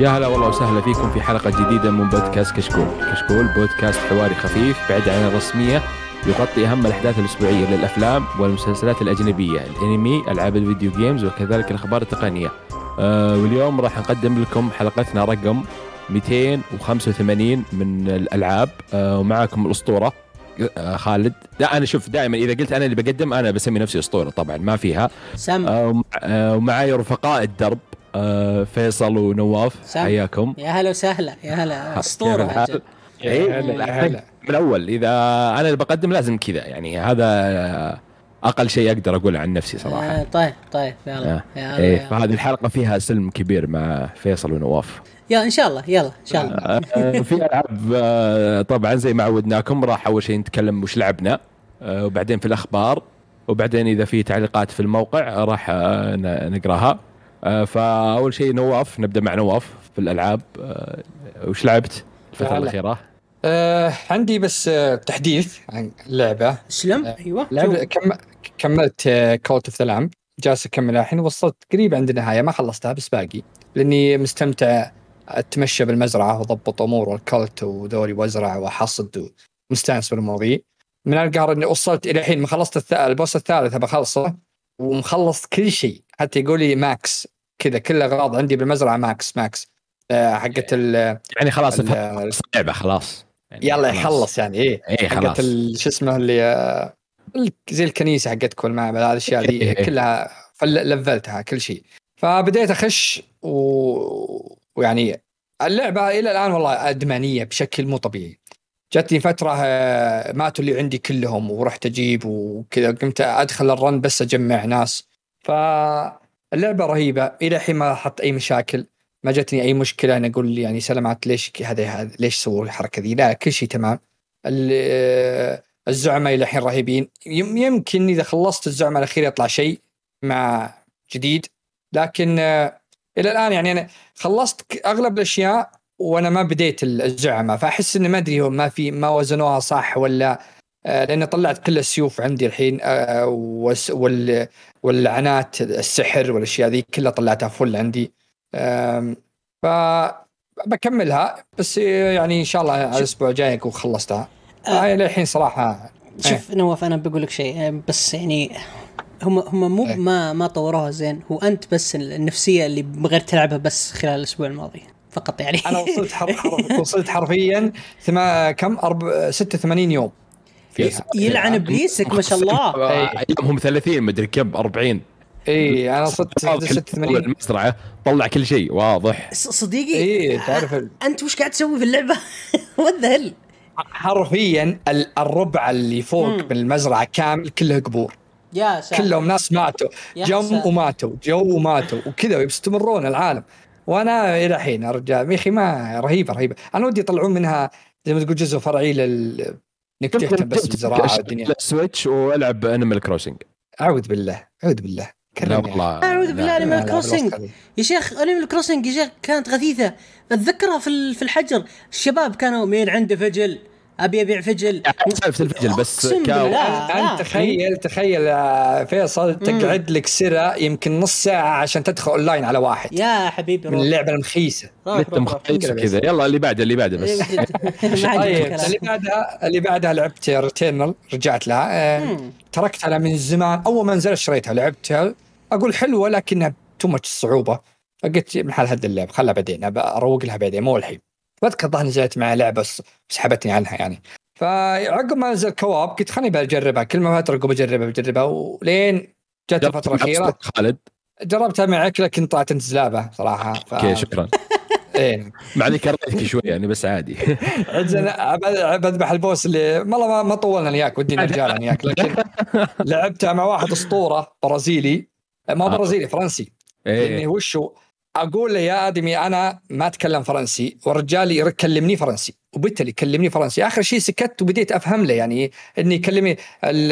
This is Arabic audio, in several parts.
يا هلا والله وسهلا فيكم في حلقة جديدة من بودكاست كشكول. كشكول بودكاست حواري خفيف بعيد عن الرسمية يغطي أهم الأحداث الأسبوعية للأفلام والمسلسلات الأجنبية الأنمي ألعاب الفيديو جيمز وكذلك الأخبار التقنية. آه واليوم راح نقدم لكم حلقتنا رقم 285 من الألعاب. آه ومعاكم الأسطورة خالد لا أنا شوف دائما إذا قلت أنا اللي بقدم أنا بسمي نفسي أسطورة طبعا ما فيها سم آه آه ومعاي رفقاء الدرب آه فيصل ونواف. حياكم يا هلا وسهلا يا هلا أسطورة. إيه، هلا، يا هلا. من الأول إذا أنا اللي بقدم لازم كذا يعني هذا أقل شيء أقدر أقوله عن نفسي صراحة. آه طيب طيب يلا آه. يا إيه هلا فهذه الحلقة فيها سلم كبير مع فيصل ونواف. يا إن شاء الله يلا إن شاء الله. آه، في ألعاب آه، طبعا زي ما عودناكم راح أول شيء نتكلم وش لعبنا آه، وبعدين في الأخبار وبعدين إذا في تعليقات في الموقع راح آه، ن- نقراها. آه، فأول شيء نواف نبدأ مع نواف في الألعاب. آه، وش لعبت الفترة. الأخيرة؟ آه عندي بس آه تحديث عن اللعبة. اسلم آه، أيوه. لعبة. كم كملت Cult of the Lamb جالس اكملها الحين وصلت قريب عند النهاية ما خلصتها بس باقي. لأني مستمتع أتمشى بالمزرعة وأضبط أمور وال cult وذولي وازرع واحصد ومستانس بالمواضيع. من القهر أني وصلت إلى الحين ما خلصت. ال boss الثالث بخلصه ومخلص كل شيء. حتى يقول لي max كذا كل الاغراض عندي بالمزرعة max max آه حقت ال يعني خلاص اللعبه خلاص. يعني يلا. يخلص يعني إيه حقت خلاص. ال- شو اسمه اللي آه، زي الكنيسة حقتكم المعبد هذه الأشياء إيه. ذي كلها فلفلتها كل شيء. فبديت أخش و... ويعني اللعبة إلى الآن والله ادمانيه بشكل مو طبيعي. جاتني فترة آه، ماتوا اللي عندي كلهم ورحت أجيب وكذا قمت أدخل الرن بس أجمع ناس. فاللعبة رهيبة إلى الحين ما حط أي مشاكل ما جتني أي مشكلة أنا أقول يعني سلامات ليش هذا ليش سووا الحركة ذي؟ لا كل شيء تمام. ال- الزعماء إلى الحين رهيبين. يم- يمكن إذا خلصت الزعماء الأخير يطلع شيء مع جديد لكن آه، إلى الآن يعني أنا خلصت أغلب الأشياء وأنا ما بديت الزعماء فأحس انه ما أدري ما في ما وزنوها صح ولا آه، لأن طلعت كل السيوف عندي الحين آه، واللعنات السحر والأشياء ذي كلها طلعتها فل عندي. ف بكملها بس يعني إن شاء الله على الأسبوع الجاي أكون خلصتها. آه. هاي للحين صراحة شوف نواف أنا بقول لك شيء آه، بس يعني هم هم مو إيه. ما ما طوروها زين هو أنت بس النفسية اللي بغير تلعبها بس خلال الأسبوع الماضي فقط يعني أنا وصلت حرف حرف وصلت حرفيا ثما كم أرب... 86 يوم فيها يلعن ابليسك ما شاء الله إيه. ايامهم 30 مدري كم 40 إي أنا وصلت كل 86 المزرعة طلع كل شيء واضح صديقي إي تعرف أنت وش قاعد تسوي في اللعبة؟ what the hell؟ حرفيا ال- الربع اللي فوق مم. من المزرعه كامل كله قبور يا ساتر كلهم ناس ماتوا جم. وماتوا جو وماتوا وكذا ويستمرون العالم وأنا إلى الحين يا رجال يا أخي ما رهيبه رهيبه أنا ودي يطلعون منها زي ما تقول جزء فرعي لل انك تهتم بس بالزراعه والدنيا Switch والعب Animal Crossing اعوذ بالله اعوذ بالله لا. والله أعوذ بالله. بالوسخة ذي. يا شيخ Animal Crossing يا شيخ كانت غثيثه اتذكرها في ال- في الحجر الشباب كانوا مين عنده فجل أبي أبيع فجل. يعني سالفة الفجل بس كاو. أنت تخيل تخيل يا فيصل تقعد لك سرة يمكن نص ساعة عشان تدخل اونلاين على واحد. يا حبيبي من اللعبة المخيسة. وكذا يلا اللي بعده اللي بعده بس. طيب. اللي بعدها اللي بعدها لعبت Returnal رجعت لها. آه،. تركتها من زمان. أول ما نزلت شريتها لعبتها. أقول حلوة لكنها too much الصعوبه قلت من حال هذا اللعب خلها بعدين أروق لها بعدين مو الحين. بذكر ظهر نزلت معي لعبة سحبتني عنها يعني. فعقب ما نزل co-op قلت خليني بجربها كل ما فتره أقول بجربها بجربها ولين جت الفترة الأخيرة خالد؟ جربتها معك لكن طلعت انت زلابه صراحة ف... okay شكرا. إيه. مع إني كرهتك شوي يعني بس عادي. بذبح ال boss اللي والله ما, طولنا وياك ودي نرجع وياك لكن لعبتها مع واحد أسطورة برازيلي ما آه. برازيلي فرنسي. لاني إيه وشو أقول له يا آدمي أنا ما أتكلم فرنسي والرجال يكلمني فرنسي وبالتالي يكلمني فرنسي. آخر شيء سكت وبديت أفهم له يعني إني يكلمني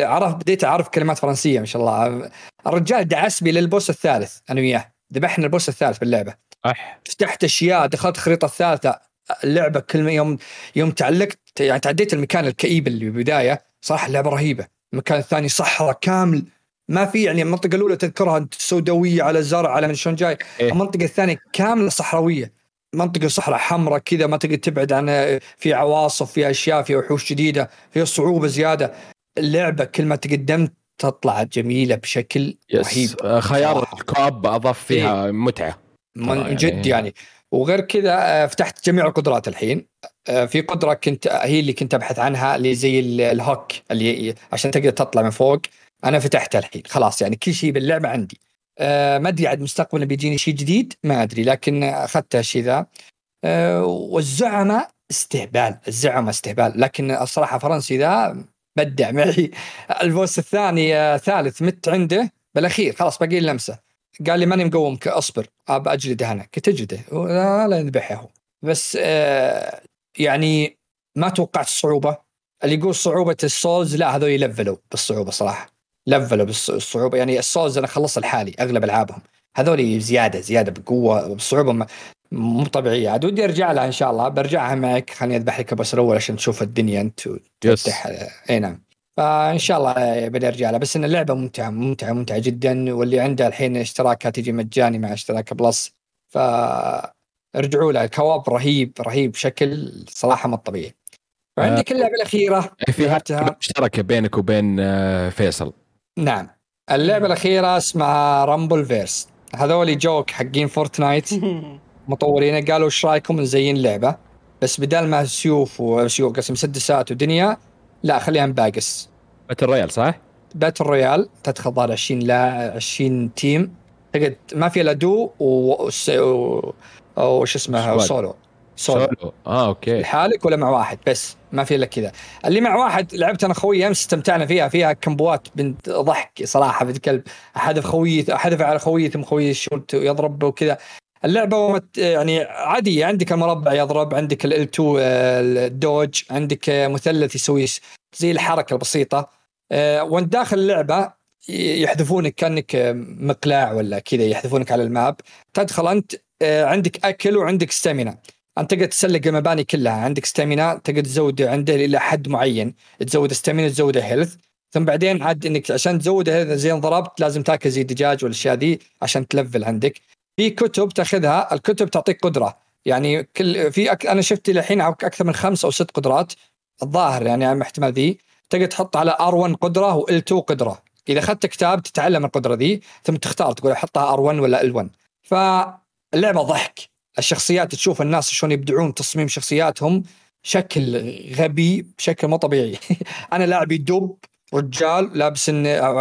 عرف بديت أعرف كلمات فرنسية ما شاء الله. الرجال دعس بي للبوس الثالث أنا وياه. ذبحنا البوس الثالث باللعبة. اح فتحت أشياء دخلت الخريطة الثالثة اللعبة كل يوم يوم تعلقت يعني تعديت المكان الكئيب اللي بالبداية. صراحة اللعبة رهيبة. المكان الثاني صحراء كامل. ما في يعني المنطقة الأولى تذكرها سوداوية على زرع على من شلون جاي إيه. المنطقة الثانية كاملة صحراوية. منطقة صحراء حمراء كذا ما تقدر تبعد عن في عواصف في أشياء في وحوش جديدة في صعوبة زيادة. اللعبة كل ما تقدمت تطلع جميلة بشكل رهيب. آه، خيار. الكوب أضاف فيها متعة. من يعني- جد يعني. وغير كذا آه، فتحت جميع القدرات الحين. آه، في قدرة كنت هي اللي كنت أبحث عنها اللي زي ال- الهوك اللي عشان تقدر تطلع من فوق. أنا فتحتها الحين خلاص يعني كل شيء باللعبة عندي. آه، ما أدري عاد مستقبلا بيجيني شيء جديد؟ ما أدري لكن اخذت الشيء ذا. آه، والزعماء استهبال الزعماء استهبال. لكن الصراحة فرنسي ذا بدع معي. البوس الثاني آه، ثالث مت عنده. بالأخير خلاص باقي لمسة. قال لي ماني مقومك اصبر ابى أجلده أنا. كنت أجلده. لا يذبحه. هو بس آه يعني ما توقعت الصعوبه اللي يقول صعوبة ال Souls لا هذول يلفلوا بالصعوبة صراحة. لفلوا بالصعوبة. يعني ال Souls أنا خلصت لحالي أغلب ألعابهم. هذول زيادة زيادة بقوة بصعوبة مو طبيعية. عاد ودي أرجع لها إن شاء الله. برجعها معك. خليني أذبح لك بس الأول عشان تشوف الدنيا أنت وتفتح. إي نعم. فإن شاء الله آه، بدي أرجع لها. بس إن اللعبة ممتعة ممتعة ممتعة جدا. واللي عنده الحين اشتراكها تجي مجاني مع اشتراك Plus. ف ارجعوا لها ال co-op رهيب رهيب بشكل صراحة ما طبيعي. وعندك اللعبة الأخيرة؟ في لعبتها؟ مشتركة بينك وبين آه، فيصل. نعم. اللعبة الأخيرة اسمها Rumbleverse هذول جوك حقين Fortnite مطورين. قالوا إيش رأيكم نزين لعبة؟ بس بدال ما سيوف وسيوف قسم مسدسات ودنيا لا خليها مباقس battle royale صح؟ battle royale. تدخل ظهر 20 لا 20 team. تقعد ما في إلا دو وش اسمه squad. solo. solo. solo. آه okay. لحالك ولا مع واحد بس. ما في إلا كذا. اللي مع واحد لعبت أنا خوي أمس استمتعنا فيها فيها كمبوات بنت ضحك صراحة بنت كلب احدف خويه احدف على خويه ثم خويه ال shoot يضرب وكذا. اللعبة مت- يعني عادية عندك المربع يضرب عندك L2 ال dodge عندك آه، مثلث يسوي زي الحركة البسيطة. آه، وانت داخل اللعبة ي- يحذفونك كأنك آه، مقلاع ولا كذا يحذفونك على ال map. تدخل أنت آه، عندك أكل وعندك stamina. انت تقدر تسلق المباني كلها. عندك stamina تقدر تزود عنده إلى حد معين. تزود stamina تزود health ثم بعدين عاد إنك عشان تزود هذا زي ما ضربت لازم تاكل زي الدجاج والأشياء ذي عشان تلفل عندك. في كتب تاخذها. الكتب تعطيك قدرة. يعني كل في أك... أنا شفت الحين أكثر من خمس أو ست قدرات الظاهر يعني على احتمال ذي. تقدر تحط على R1 قدرة و L2 قدرة. إذا أخذت كتاب تتعلم القدرة ذي ثم تختار تقول أحطها R1 ولا L1 فاللعبه ضحك. الشخصيات تشوف الناس شلون يبدعون تصميم شخصياتهم شكل غبي بشكل مو طبيعي. أنا لاعب يدب رجال لابس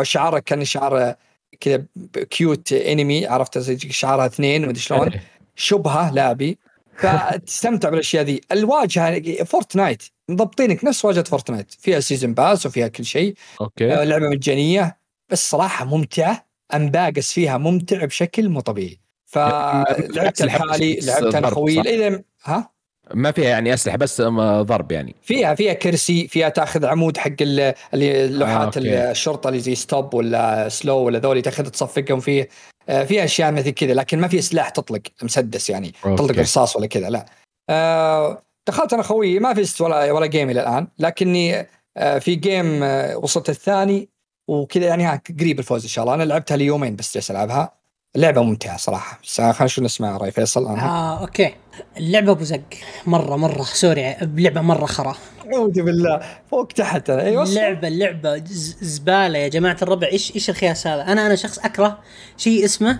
شعاره كان شعار كذا cute anime عرفت؟ زي شعارها اثنين ومدري شلون. شبهة لاعبي. فتستمتع بالأشياء ذي. الواجهة Fortnite مضبطينك نفس واجهة Fortnite فيها season pass وفيها كل شيء. okay. آه، لعبة مجانية. بس صراحة ممتعة. انباقس فيها ممتع بشكل مو طبيعي. فلعبت أسلحة لحالي بس لعبت أنا خوي؟ إذا ها ما فيها يعني أسلحة بس آه، ضرب يعني فيها فيها كرسي فيها تأخذ عمود حق ال- اللي لوحات okay. الشرطة اللي زي stop ولا slow ولا ذولي تأخذ تصفقهم فيه آه، فيها أشياء مثل كذا لكن ما في سلاح تطلق مسدس يعني okay. تطلق رصاص ولا كذا لا آه، دخلت أنا خويي ما فزت ولا ولا game إلى الآن لكني آه، في game آه، وصلت الثاني وكذا يعني ها قريب الفوز إن شاء الله أنا لعبتها ليومين بس جالس ألعبها اللعبة ممتعة صراحة. بس خلينا نشوف نسمع رأي فيصل؟ عنها آه okay. اللعبة أبو زق. مرة مرة. sorry لعبة مرة خرا. أعوذ بالله. فوق تحت. أنا أيوه اللعبة اللعبة زبالة يا جماعة الربع. إيش إيش الخياس هذا؟ أنا أنا شخص أكره شيء اسمه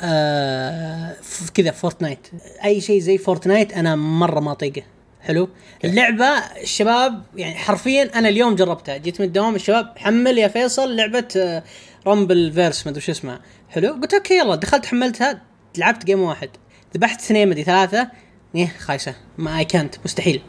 آه كذا Fortnite. أي شيء زي Fortnite أنا مرة ما أطيقه. حلو؟ اللعبة الشباب يعني حرفيا أنا اليوم جربتها. جيت من الدوام الشباب حمل يا فيصل لعبة آه، Rumbleverse ما أدري شو اسمها حلو؟ قلت okay يلا دخلت حملتها لعبت game واحد. ذبحت اثنين مدري ثلاثة. إيه خايسة. ما اي كانت مستحيل.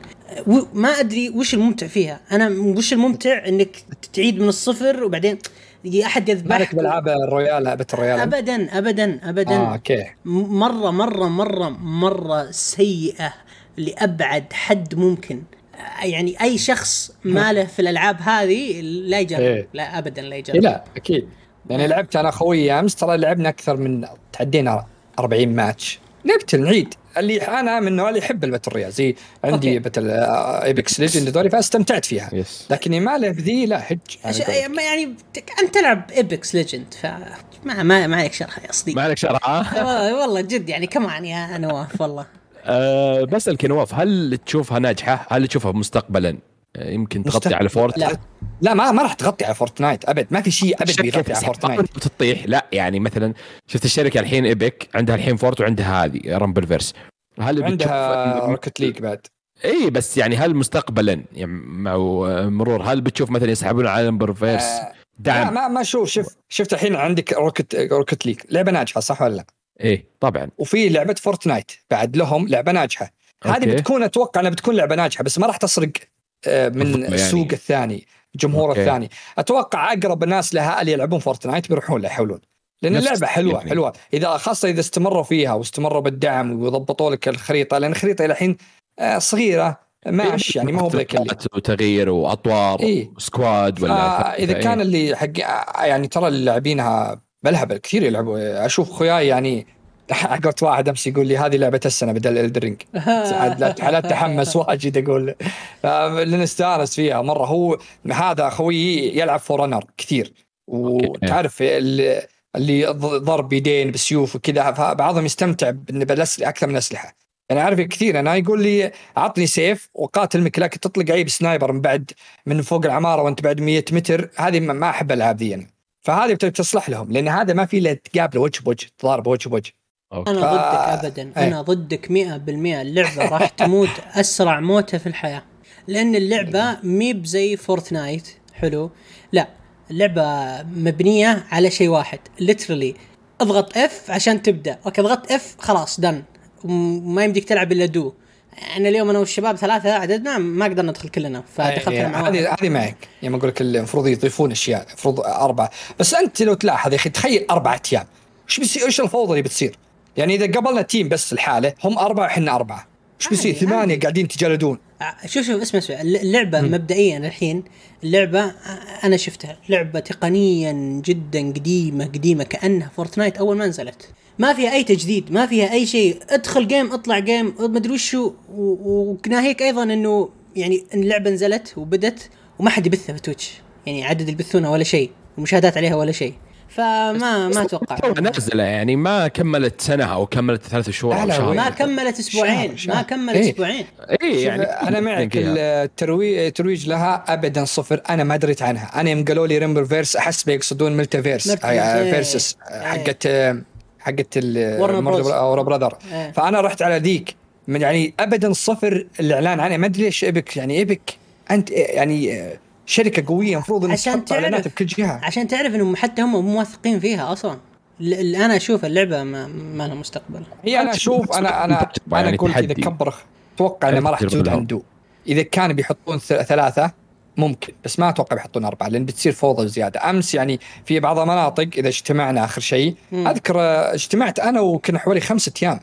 ما أدري وش الممتع فيها. أنا وش الممتع؟ إنك تعيد من الصفر وبعدين يجي أحد مالك يذبحك بالعاب ال royale لعبه ال royale؟ ابدا ابدا ابدا. آه okay. مرة مرة مرة مرة سيئة لأبعد حد ممكن. آه، يعني أي شخص ماله في الألعاب هذه لا يجرب إيه. لا ابدا لا إيه يجرب لا أكيد. يعني لعبت أنا خويي أمس ترى لعبنا أكثر من تعدينا 40 ماتش لعبت نعيد اللي أنا من النوع اللي يحب ال battle royale زي عندي okay. battle Apex Legends ذولي فاستمتعت فيها بس لكني ما له بذي لا. ما يعني أنت تلعب Apex Legends فما ما ما عليك شرح يا صديقي ما لك شرح؟ والله جد يعني كمان يا نواف والله أه بسالك يا نواف هل تشوفها ناجحة؟ هل تشوفها مستقبلا آه، يمكن تغطي. على Fort؟ لا لا ما ما راح تغطي على Fortnite أبد. ما في شيء أبد بيغطي على Fortnite. بتطيح لا يعني مثلا شفت الشركة الحين Epic عندها الحين Fort وعندها هذه Rumbleverse. هل عندها Rocket League بعد. اي بس يعني هل مستقبلا يعني مع مرور هل بتشوف مثلا يسحبون على Rumbleverse؟ آه، لا دعم ما ما شوف شوف شفت الحين عندك Rocket Rocket League لعبة ناجحة صح ولا لا؟ إيه طبعا. وفي لعبة Fortnite بعد لهم لعبة ناجحة. هذه. بتكون أتوقع إنها بتكون لعبة ناجحة بس ما راح تسرق من بالضبط يعني. السوق الثاني الجمهور okay. الثاني أتوقع أقرب الناس لها اللي يلعبون Fortnite بيروحون لها يحولون لأن اللعبة حلوة يعني. حلوة إذا خاصة إذا استمروا فيها واستمروا بالدعم ويضبطوا لك الخريطة لأن الخريطة إلى الحين آه، صغيرة ماشي يعني ما هو بذاك اللي وتغيير وأطوار إيه. squad ولا إذا إيه. كان اللي حق يعني ترى اللي لاعبينها كثير يلعبوا أشوف اخوياي يعني قلت واحد امس يقول لي هذه لعبة السنة بدل Elden Ring لا تحمس واجد أقول. لأن استانس فيها. مرة هو هذا خويي يلعب For Honor كثير. وتعرف اللي اللي ضرب يدين بسيوف وكذا فبعضهم يستمتع بالاسلحه أكثر من الاسلحه يعني عارف كثير. أنا يقول لي عطني سيف وقاتل منك لكن تطلق علي ب sniper من بعد من فوق العمارة وأنت بعد 100 متر. هذه ما- ما أحب الالعاب ذي أنا. فهذه بتصلح لهم لأن هذا ما في إلا تقابله وجه بوجه تضارب وجه بوجه. okay. أنا ضدك ابدا. إيه. أنا ضدك 100% اللعبة راح تموت أسرع موتة في الحياة. لأن اللعبة ميب زي Fortnite. حلو. لا اللعبة مبنية على شيء واحد. literally اضغط F عشان تبدأ. okay ضغطت F خلاص done وما يمديك تلعب إلا دو أنا اليوم أنا والشباب ثلاثة عددنا ما قدرنا ندخل كلنا. فدخلت إيه، أنا مع. هذه هذه معك يعني ما أقول لك المفروض يضيفون أشياء. المفروض أربعة. بس أنت لو تلاحظ يا أخي تخيل أربعة أيام. إيش بيصير؟ إيش الفوضى اللي بتصير؟ يعني إذا قبلنا team بس الحالة هم أربعة وحنا أربعة. إيش بيصير؟ عادي، ثمانية عادي. قاعدين يتجلدون شوف شوف اسمع اسمع. اللعبة مبدئيا الحين اللعبة أنا شفتها. لعبة تقنيا جدا قديمة قديمة كأنها Fortnite أول ما نزلت. ما فيها أي تجديد ما فيها أي شيء. ادخل game اطلع game ما أدري وشو و- وناهيك أيضا إنه يعني إن اللعبة نزلت وبدت وما حد يبثها في Twitch يعني عدد يبثونها ولا شيء المشاهدات عليها ولا شيء. فما ما أتوقع تو نازلة يعني ما كملت سنة أو كملت ثلاث شهور أو شهر؟ ما كملت أسبوعين شهر- ما. كملت إيه. أسبوعين اي يعني أنا معك. الترويج الترويج لها ابدا صفر أنا ما دريت عنها أنا يوم قالوا لي Rumbleverse أحس بيقصدون Multiverse. Versus. حقت حقت Warner Bros. Warner Brother إيه. فأنا رحت على ذيك من يعني ابدا صفر الإعلان عنها ما أدري ليش Epic يعني Epic أنت يعني شركة قوية المفروض انك عشان تحط إعلانات تعرف. بكل جهة عشان تعرف إنهم حتى هم مو موثقين فيها أصلا أنا أشوف اللعبة ما, ما لها مستقبل هي أنا أشوف أنا أنا أنا أقول إذا. كبر أتوقع إنه ما راح تزود. عنده إذا كان بيحطون ث- ثلاثة ممكن بس ما أتوقع بيحطون أربعة لأن بتصير فوضى زيادة أمس يعني في بعض المناطق إذا اجتمعنا آخر شيء. أذكر آه، اجتمعت أنا وكنا حوالي خمسة أيام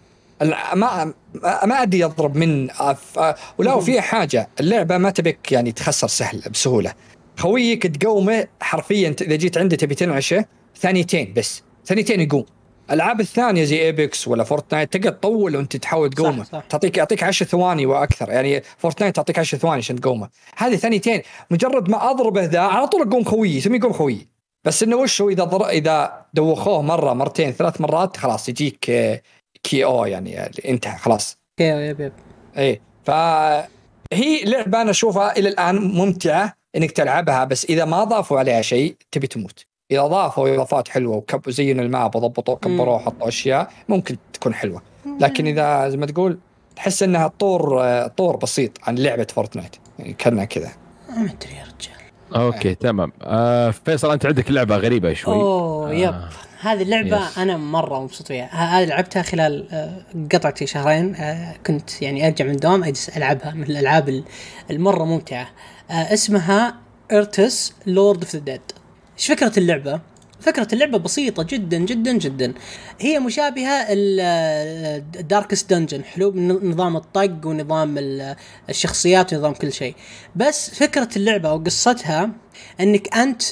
ما ما أدري يضرب من أف... ولا وفيها حاجة. اللعبة ما تبيك يعني تخسر سهل بسهولة. خويك تقومه حرفيا إذا جيت عنده تبي تنعشه ثانيتين بس. ثانيتين يقوم. الالعاب الثانية زي Apex ولا Fortnite تقعد تطول وأنت تحاول تقومه. تعطيك يعطيك 10 ثواني وأكثر. يعني Fortnite تعطيك 10 ثواني عشان تقومه. هذه ثانيتين. مجرد ما أضربه ذا على طول أقوم خويي. ثم يقوم خويي. بس إنه وش هو؟ إذا ضر... إذا دوخوه مرة مرتين ثلاث مرات خلاص يجيك آه، KO يعني انتهى خلاص. okay yep yep. إيه فهي لعبة أنا أشوفها إلى الآن ممتعة إنك تلعبها بس إذا ما ضافوا عليها شيء تبي تموت. إذا ضافوا إضافات حلوة وكب زينوا ال map وضبطوا كبروه وحطوا أشياء ممكن تكون حلوة. لكن إذا زي ما تقول تحس إنها طور طور بسيط عن لعبة Fortnite يعني كأنها كذا. ما أدري يا رجال. okay تمام. آه فيصل أنت عندك لعبة غريبة شوي. أوه yep. آه. هذه اللعبة yes. أنا مرة مبسوط فيها. هذه لعبتها خلال آه، قطعة شهرين. آه، كنت يعني أرجع من الدوام أجلس ألعبها من الألعاب ال- المرة ممتعة. آه، اسمها Iratus Lord of the Dead إيش فكرة اللعبة؟ فكرة اللعبة بسيطة جدا جدا جدا هي مشابهة ال Darkest Dungeon حلو نظام الطق ونظام ال- الشخصيات ونظام كل شيء بس فكرة اللعبة أو قصتها إنك أنت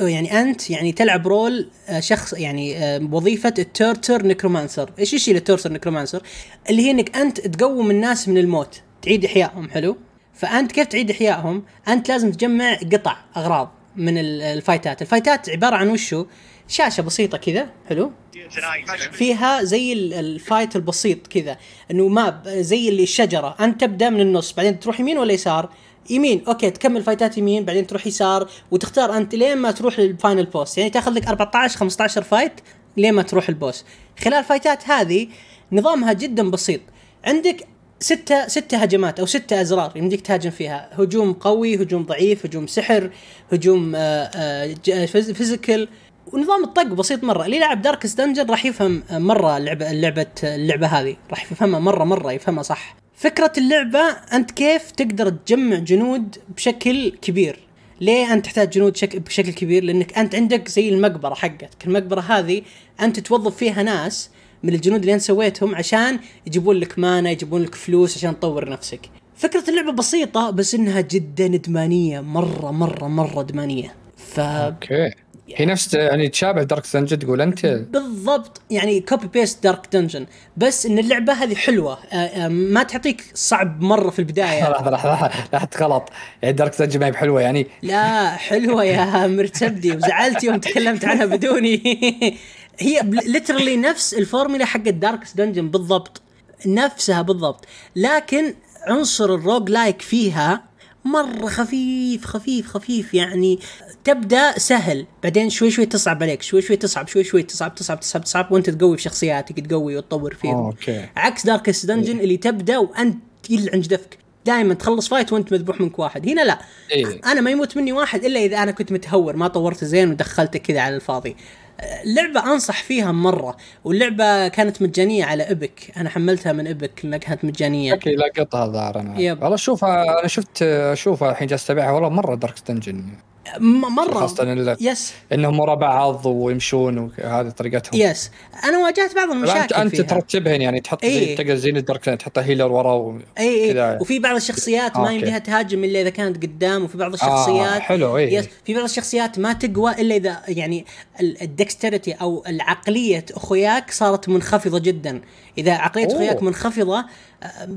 يعني أنت يعني تلعب role شخص يعني وظيفة ال torturer necromancer، إيش إيش ال torturer necromancer؟ اللي هي إنك أنت تقوم الناس من الموت، تعيد إحيائهم حلو؟ فأنت كيف تعيد إحيائهم؟ أنت لازم تجمع قطع أغراض من ال- الفايتات، الفايتات عبارة عن وشو؟ شاشة بسيطة كذا حلو؟ فيها زي ال- ال fight البسيط كذا إنه ما زي اللي الشجرة. أنت تبدأ من النص بعدين تروح يمين ولا يسار؟ يمين. okay تكمل فايتات يمين بعدين تروح يسار وتختار أنت لين ما تروح لل final boss يعني تاخذ لك 14 15 fight لين ما تروح ال boss. خلال الفايتات هذه نظامها جدا بسيط. عندك ستة ستة هجمات أو ستة أزرار يمديك تهاجم فيها. هجوم قوي هجوم ضعيف هجوم سحر هجوم آه، آه، physical. ونظام الطق بسيط مرة. اللي يلعب Darkest Dungeon راح يفهم آه، مرة اللعبه اللعبه اللعبة هذه. راح يفهمها مره مرة يفهمها صح. فكرة اللعبة أنت كيف تقدر تجمع جنود بشكل كبير؟ ليه أنت تحتاج جنود شك... بشكل كبير؟ لأنك أنت عندك زي المقبرة حقتك المقبرة هذه أنت توظف فيها ناس من الجنود اللي انت سويتهم عشان يجيبون لك mana يجيبون لك فلوس عشان تطور نفسك. فكرة اللعبة بسيطة بس إنها جدا إدمانية مرة مرة مرة إدمانية. ف okay. هي نفس يعني تشابه Darkest Dungeon تقول أنت؟ بالضبط. يعني copy paste Darkest Dungeon بس إن اللعبة هذه حلوة. آه، آه، ما تعطيك صعب مرة في البداية. لحظة لحظة لاحظت غلط. يعني Darkest Dungeon ما هي بحلوة يعني. لا حلوة يا مرتبدي. وزعلت يوم تكلمت عنها بدوني. هي literally نفس الفورمولا حق ال Darkest Dungeon بالضبط. نفسها بالضبط. لكن عنصر ال roguelike فيها مرة خفيف خفيف خفيف. يعني تبدأ سهل. بعدين شوي شوي تصعب عليك. شوي شوي تصعب شوي شوي تصعب تصعب تصعب تصعب. وانت تقوي في شخصياتك تقوي وتطور فيهم. okay. عكس Darkest Dungeon اللي تبدأ وأنت يلعن جدفك دائما تخلص fight وانت مذبوح منك واحد. هنا لا. إيه. أنا ما يموت مني واحد إلا إذا أنا كنت متهور ما طورت زين ودخلته كذا على الفاضي. اللعبة أنصح فيها مرة واللعبة كانت مجانية على Epic. أنا حملتها من Epic لانها كانت مجانية. okay لقطها الظاهر أنا. والله شوفها أنا شفت أشوفها الحين جالس أتابعها. والله مرة Darkest Dungeon م- مرة. خاصة yes إنهم ورا بعض ويمشون وهذه طريقتهم. yes أنا واجهت بعض المشاكل أنت فيها. ترتبهن يعني تحط إيه. زي تقدر زي ال dark تحط healer ورا و... اي اي كذا. وفي بعض الشخصيات ما okay. يمديها تهاجم إلا إذا كانت قدام وفي بعض آه الشخصيات حلو اي yes في بعض الشخصيات ما تقوى إلا إذا يعني ال dexterity أو العقلية أخوياك صارت منخفضة جدا. إذا عقلية أوه. أخوياك منخفضة آه،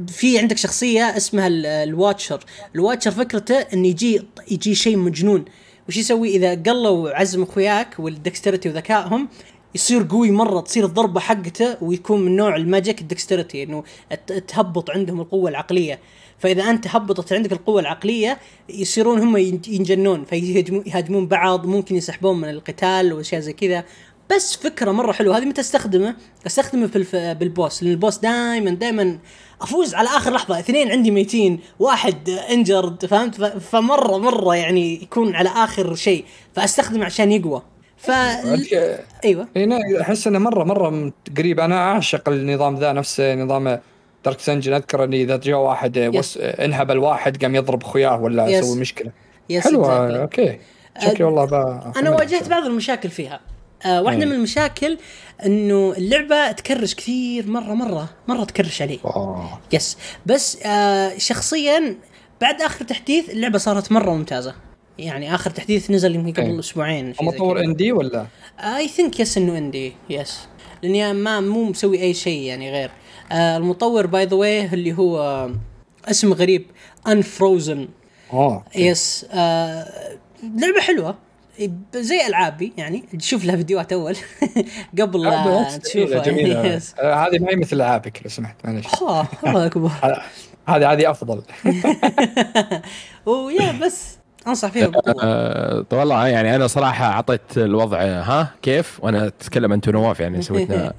في عندك شخصية اسمها ال- ال watcher. ال watcher فكرته انه يجي يجي شيء مجنون. وش يسوي؟ إذا قلوا عزم أخوياك وال dexterity وذكائهم يصير قوي مرة تصير الضربة حقته ويكون من نوع ال magic ال dexterity إنه ت- تهبط عندهم القوة العقلية. فإذا أنت هبطت عندك القوة العقلية يصيرون هم ين- ينجنون فيهاجمون يهاجمون بعض ممكن يسحبون من القتال وأشياء زي كذا. بس فكرة مرة حلوة. هذه متى أستخدمه؟ أستخدمه في الف... بال boss لأن ال boss دائما دائما أفوز على آخر لحظة. اثنين عندي ميتين واحد انجرد فهمت؟ ف... فمرة مرة يعني يكون على آخر شيء. فأستخدمه عشان يقوى. ف أيوه. هنا أحس إنه مرة مرة قريب. أنا أعشق النظام ذا نفس نظام Darkest Dungeon أذكر إني إذا جاء واحد وس... انهب الواحد قام يضرب أخوياه ولا yes. يسوي مشكلة. yes حلوة. exactly. okay. شكلي والله أنا واجهت بعض المشاكل فيها. آه واحدة. من المشاكل إنه اللعبة ت crash كثير مرة مرة مرة ت crash علي أوه. yes بس آه شخصيا بعد آخر تحديث اللعبة صارت مرة ممتازة يعني آخر تحديث نزل يمكن قبل إيه. أسبوعين مطور. indie ولا؟ I think yes إنه indie yes لأني ما مو مسوي أي شيء يعني غير آه المطور by the way اللي هو آه اسم غريب Unfrozen اوه yes آه لعبة حلوة زي ألعابي يعني تشوف لها فيديوهات أول. قبل لا تشوفها. جميلة. آه، هذه ما هي مثل ألعابك لو سمحت معلش آه، الله أكبر. هذه هذه أفضل. و yeah بس أنصح فيها بقوه أه طيب والله يعني أنا صراحة أعطيت الوضع ها كيف؟ وأنا أتكلم انت ونواف يعني سويتنا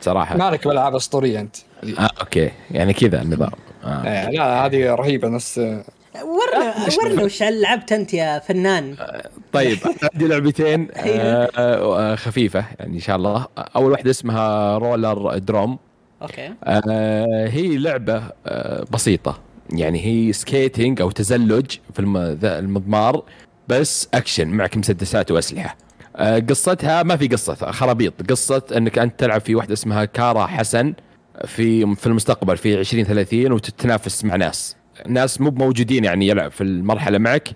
صراحة. مالك بالألعاب اسطوريه أنت؟ آه okay. يعني كذا النظام. آه. آه، لا هذه رهيبة آه، ورنا ورنا وش لعبت أنت يا فنان. طيب عندي لعبتين آه آه خفيفة يعني إن شاء الله. أول واحدة اسمها Rollerdrome okay. آه هي لعبة آه بسيطة. يعني هي skating أو تزلج في المضمار بس أكشن معك مسدسات وأسلحة. آه قصتها ما في قصة خرابيط. قصة إنك أنت تلعب في واحدة اسمها كارا حسن في في المستقبل في 2030 وتتنافس مع ناس. ناس مو موجودين يعني يلعب في المرحلة معك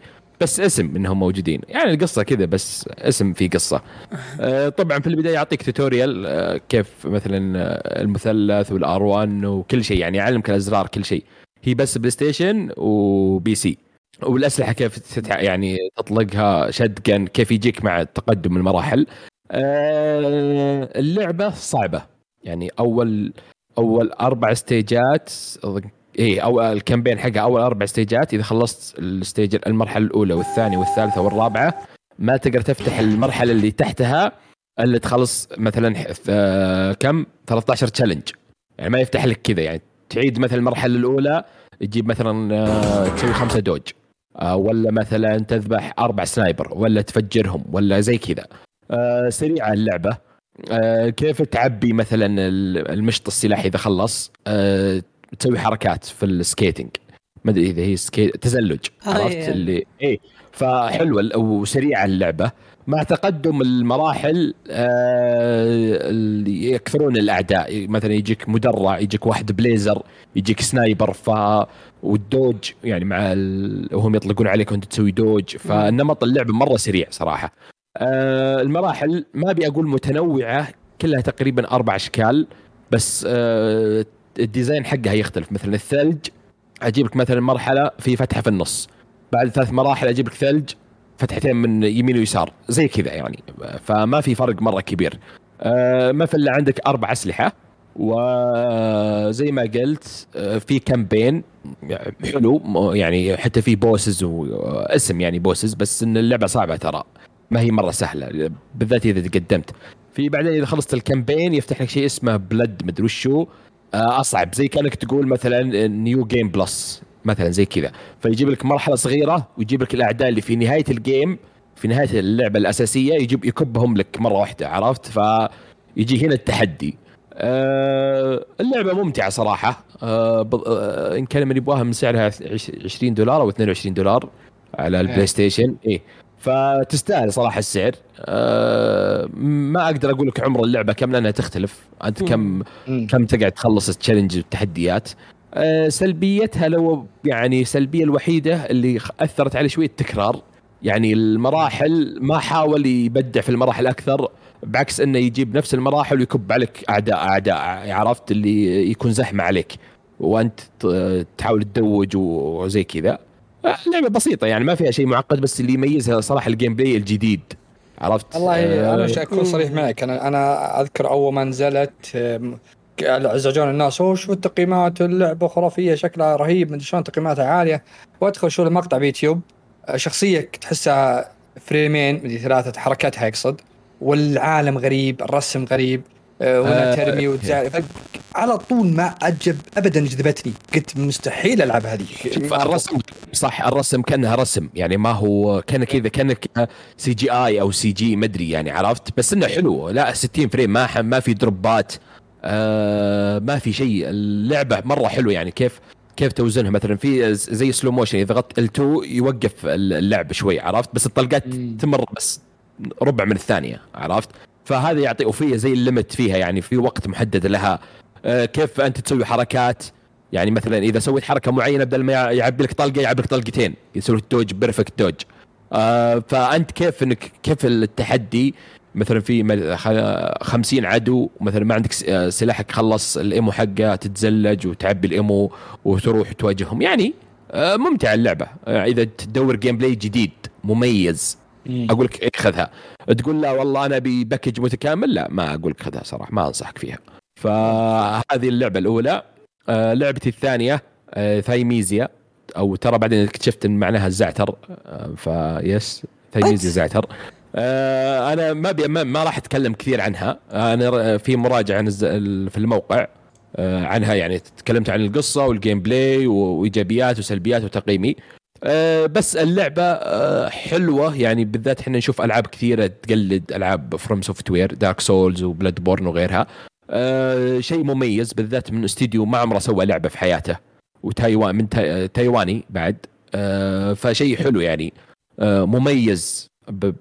بس اسم إنهم موجودين. يعني القصة كذا بس اسم في قصة. آه، طبعا في البداية يعطيك tutorial آه، كيف مثلا آه، المثلث وال R 1 وكل شيء يعني يعلمك الأزرار كل شيء. هي بس PlayStation و PC. والأسلحة كيف تتع... يعني تطلقها شدقا كيف يجيك مع تقدم المراحل. اللعبة صعبة. يعني أول أول أربع stageات اي أو ال campaign حقها أول أربع stageات إذا خلصت ال stage المرحلة الأولى والثانية والثالثة والرابعة ما تقدر تفتح المرحلة اللي تحتها إلا تخلص مثلا آه، كم؟ 13 challenge يعني ما يفتح لك كذا يعني تعيد مثلا المرحلة الأولى تجيب مثلا آه، تسوي خمسة dodge آه، ولا مثلا تذبح أربع sniper ولا تفجرهم ولا زي كذا. سريعة اللعبة. كيف تعبي مثلا المشط السلاح إذا خلص؟ تسوي حركات في ال skating. ما أدري إذا هي skate تزلج عرفت؟ اللي اي فحلوة وسريعة اللعبة. مع تقدم المراحل آه يكثرون الأعداء. مثلا يجيك مدرع يجيك واحد بليزر يجيك sniper ف وال dodge يعني مع ال... وهم يطلقون عليك وأنت تسوي dodge. فنمط اللعبة مرة سريع صراحة. آه المراحل ما أبي أقول متنوعة كلها تقريبا أربع أشكال بس آه ال design حقها يختلف مثلا الثلج أجيب لك مثلا مرحلة في فتحة في النص. بعد ثلاث مراحل أجيب لك ثلج فتحتين من يمين ويسار. زي كذا يعني. فما في فرق مرة كبير. آه مثلا عندك أربع أسلحة وزي ما قلت آه، في campaign حلو يعني حتى في bosses واسم يعني bosses بس إن اللعبة صعبة ترى. ما هي مرة سهلة بالذات إذا تقدمت. في بعدين إذا خلصت ال campaign يفتح لك شيء اسمه بلد مدري وشو. أصعب. زي كأنك تقول مثلا new game plus مثلا زي كذا. فيجيب لك مرحلة صغيرة ويجيب لك الأعداء اللي في نهاية ال game في نهاية اللعبة الأساسية يجيب يكبهم لك مرة واحدة عرفت؟ فيجي هنا التحدي. آه اللعبة ممتعة صراحة. آه آه إن كان من يبغاها من سعرها 20 دولار أو 22 دولار على ال PlayStation إيه. فتستاهل صراحة السعر. أه ما أقدر أقول لك عمر اللعبة كم لأنها تختلف. أنت كم كم تقعد تخلص التشالنج والتحديات أه سلبيتها لو يعني السلبية الوحيدة اللي أثرت علي شوية التكرار. يعني المراحل ما حاول يبدع في المراحل أكثر بعكس إنه يجيب نفس المراحل ويكب عليك أعداء أعداء عرفت اللي يكون زحمة عليك. وأنت تحاول تدوج وزي كذا. لعبة بسيطة يعني ما فيها شيء معقد بس اللي يميزها صراحة ال gameplay الجديد عرفت؟ والله آه أنا أكون صريح معك. أنا أنا أذكر أول ما نزلت ازعجون الناس اوه شوف التقييمات اللعبة خرافية شكلها رهيب من شلون تقييماتها عالية. وأدخل شو المقطع بيوتيوب آه، شخصية تحسها frameين مدري ثلاثة حركاتها يقصد. والعالم غريب الرسم غريب ولا ترمي وتزعل على طول ما عجب ابدا جذبتني. قلت مستحيل ألعب هذه. الرسم صح الرسم كأنها رسم. يعني ما هو كان كذا كأنك سي جي اي أو سي جي ما أدري يعني عرفت؟ بس إنه حلو. لا 60 frame ما ما في drop ات. آه ما في شيء. اللعبة مرة حلوة يعني. كيف كيف توزنها؟ مثلا في زي slow motion إذا ضغطت ال L2 يوقف اللعب شوي عرفت؟ بس الطلقات تمر بس ربع من الثانية عرفت؟ فهذا يعطي وفيه زي ال limit فيها يعني في وقت محدد لها. آه، كيف أنت تسوي حركات؟ يعني مثلا إذا سويت حركة معينة بدل ما يعبي لك طلقة يعبي لك طلقتين. يسوي dodge perfect dodge. آه فأنت كيف انك كيف التحدي؟ مثلا في 50 عدو مثلا ما عندك آه، سلاحك خلص ال ammo حقه تتزلج وتعبي ال ammo وتروح تواجههم. يعني ممتع اللعبة. آه إذا تدور gameplay جديد مميز. أقول لك خذها. تقول لا والله أنا أبي package متكامل. لا ما أقول لك خذها صراحة ما أنصحك فيها. فهذه اللعبة الأولى. آه لعبتي الثانية آه Thymesia. أو ترى بعدين اكتشفت إن معناها الزعتر. آه فيس Thymesia زعتر. آه أنا ما بي ما, ما راح أتكلم كثير عنها. أنا في مراجعة في الموقع آه عنها يعني تكلمت عن القصة وال gameplay وإيجابيات وسلبيات وتقييمي. أه بس اللعبة أه حلوة. يعني بالذات إحنا نشوف ألعاب كثيرة تقلد ألعاب FromSoftware Dark Souls و Bloodborne وغيرها. أه شيء مميز بالذات من استديو ما عمره سوى لعبة في حياته وتايوان من تايواني بعد. أه فشيء حلو يعني. أه مميز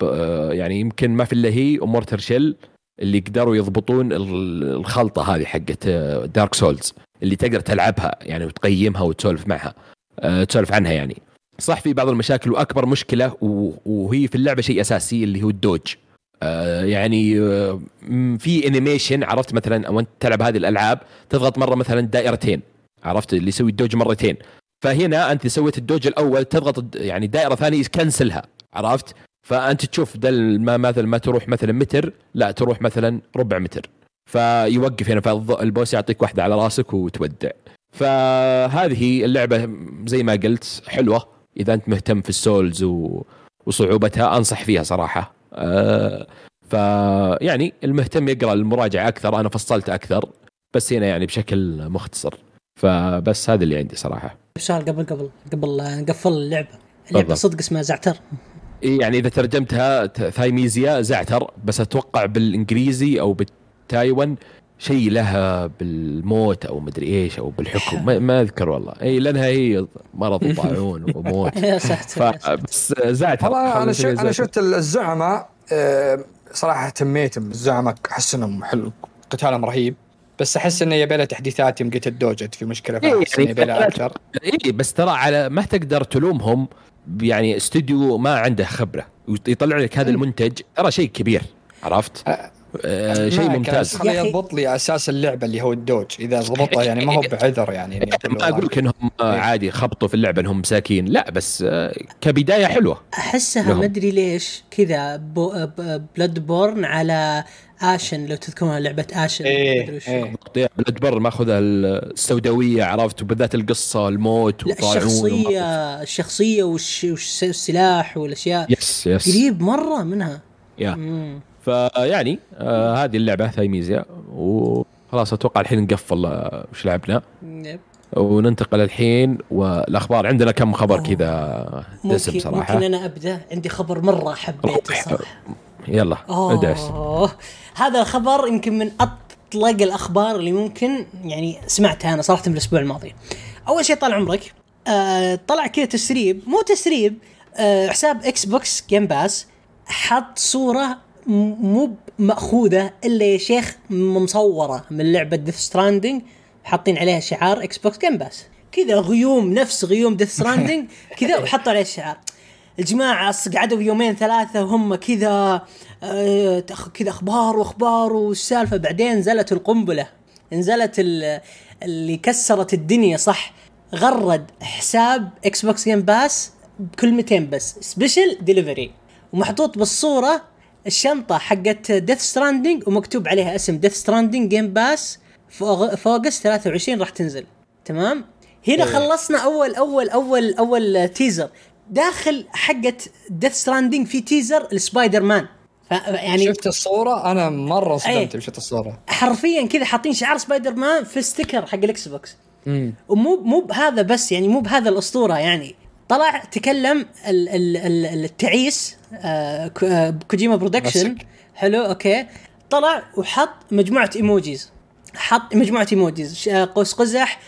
أه يعني يمكن ما في إلا هي و Mortal Shell اللي قدروا يضبطون الخلطة هذه حقت Dark آه، Souls اللي تقدر تلعبها يعني وتقيمها وتسولف معها. تسولف عنها يعني. صح في بعض المشاكل وأكبر مشكلة وهي في اللعبة شيء أساسي اللي هو ال dodge. آه يعني آه في animation عرفت مثلا وأنت تلعب هذه الألعاب تضغط مرة مثلا دائرتين عرفت؟ اللي يسوي ال dodge مرتين. فهنا أنت سويت ال dodge الأول تضغط يعني دائرة ثانية ي cancel ها عرفت؟ فأنت تشوف بدل ما مثلا ما تروح مثلا متر لا تروح مثلا ربع متر. فيوقف هنا فال boss يعطيك واحدة على راسك وتودع. فهذه اللعبة زي ما قلت حلوة. إذا أنت مهتم في السولز و... وصعوبتها أنصح فيها صراحة. أه فيعني المهتم يقرأ المراجعة أكثر أنا فصلت أكثر بس هنا يعني بشكل مختصر. فبس هذا اللي عندي صراحة. سؤال قبل قبل قبل نقفل اللعبة اللعبة. صدق اسمها زعتر؟ إيه يعني إذا ترجمتها ثايميزيا زعتر بس أتوقع بالإنجليزي أو بالتايوان شيء لها بالموت أو مدري إيش أو بالحكم. ما, ما أذكر والله. إي لأنها هي مرض وطاعون وموت. يا ساتر يا ساتر. فبس زعتر والله أنا نسميها أنا. شفت الزعماء آه، صراحة اهتميتهم الزعماء أحس إنهم حلو قتالهم رهيب. بس أحس إنه يبي له تحديثات يوم قلت الدوجت في مشكلة إيه، فأحس إنه يعني يبي أكثر. إي بس ترى على ما تقدر تلومهم يعني استوديو ما عنده خبرة. يطلع لك هذا المنتج ترى شيء كبير عرفت؟ آه شيء ممتاز بس خليه. يضبط لي أساس اللعبة اللي هو الدوج إذا ضبطها يعني ما هو بعذر يعني ما أقول لك إنهم آه،. عادي خبطوا في اللعبة إنهم مساكين لا بس آه، كبداية حلوة أحسها لهم. مدري ليش كذا بلاد بورن على اشن لو تذكرونها لعبة اشن وش. إيه. بلاد بر ماخذها السوداوية عرفت وبالذات القصة الموت الشخصية الشخصية والسلاح والأشياء يس يس قريب مرة منها يا مم. فيعني آه هذه اللعبة ثايميزيا وخلاص أتوقع الحين نقفل آه، وش لعبنا yep. وننتقل الحين والأخبار عندنا كم خبر. كذا دسم صراحة ممكن أنا أبدأ عندي خبر مرة حبيته. صراحة يلا ادعس هذا الخبر يمكن من أطلق الأخبار اللي ممكن يعني سمعتها أنا صراحة من الأسبوع الماضي. أول شيء طال عمرك آه طلع كذا تسريب مو تسريب آه حساب Xbox Game Pass حط صورة مو مأخوذة إلا يا شيخ مصورة من لعبة Death Stranding حاطين عليها شعار Xbox Game Pass كذا غيوم نفس غيوم Death Stranding كذا وحطوا عليه الشعار الجماعة قعدوا يومين ثلاثة وهم كذا آه، كذا أخبار وأخبار والسالفة. بعدين نزلت القنبلة نزلت ال- اللي كسرت الدنيا صح؟ غرد حساب Xbox Game Pass بكلمتين بس special delivery ومحطوط بالصورة الشنطة حقت Death Stranding ومكتوب عليها اسم Death Stranding Game Pass أوغست 23 راح تنزل. تمام؟ هنا خلصنا اول اول اول أول teaser داخل حقه Death Stranding في teaser ال Spider-Man يعني شفت الصورة؟ أنا مرة أي. انصدمت شفت الصورة. حرفيا كذا حاطين شعار سبايدر مان في sticker حق ال Xbox. ومو مو بهذا بس يعني مو بهذا الأسطورة يعني. طلع تكلم ال ال ال التعيس آه آه، Kojima Productions. حلو okay. طلع وحط مجموعة emojis. حط مجموعة emojis. آه، قوس قزح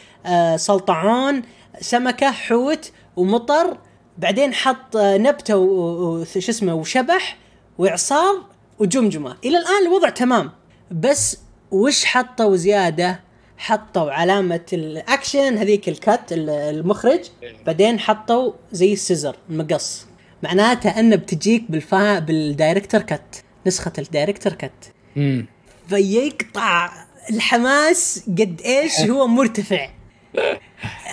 سلطعون سمكة حوت ومطر. بعدين حط نبتة و- و- شو اسمه وشبح واعصار وجمجمة. إلى الآن الوضع تمام. بس وش حطوا زيادة؟ حطوا علامة الأكشن هذيك ال cut ال- المخرج بعدين حطوا زي ال scissor المقص. معناته أنه بتجيك بالفا بال director's cut نسخة ال director's cut امم فيقطع الحماس قد إيش هو مرتفع.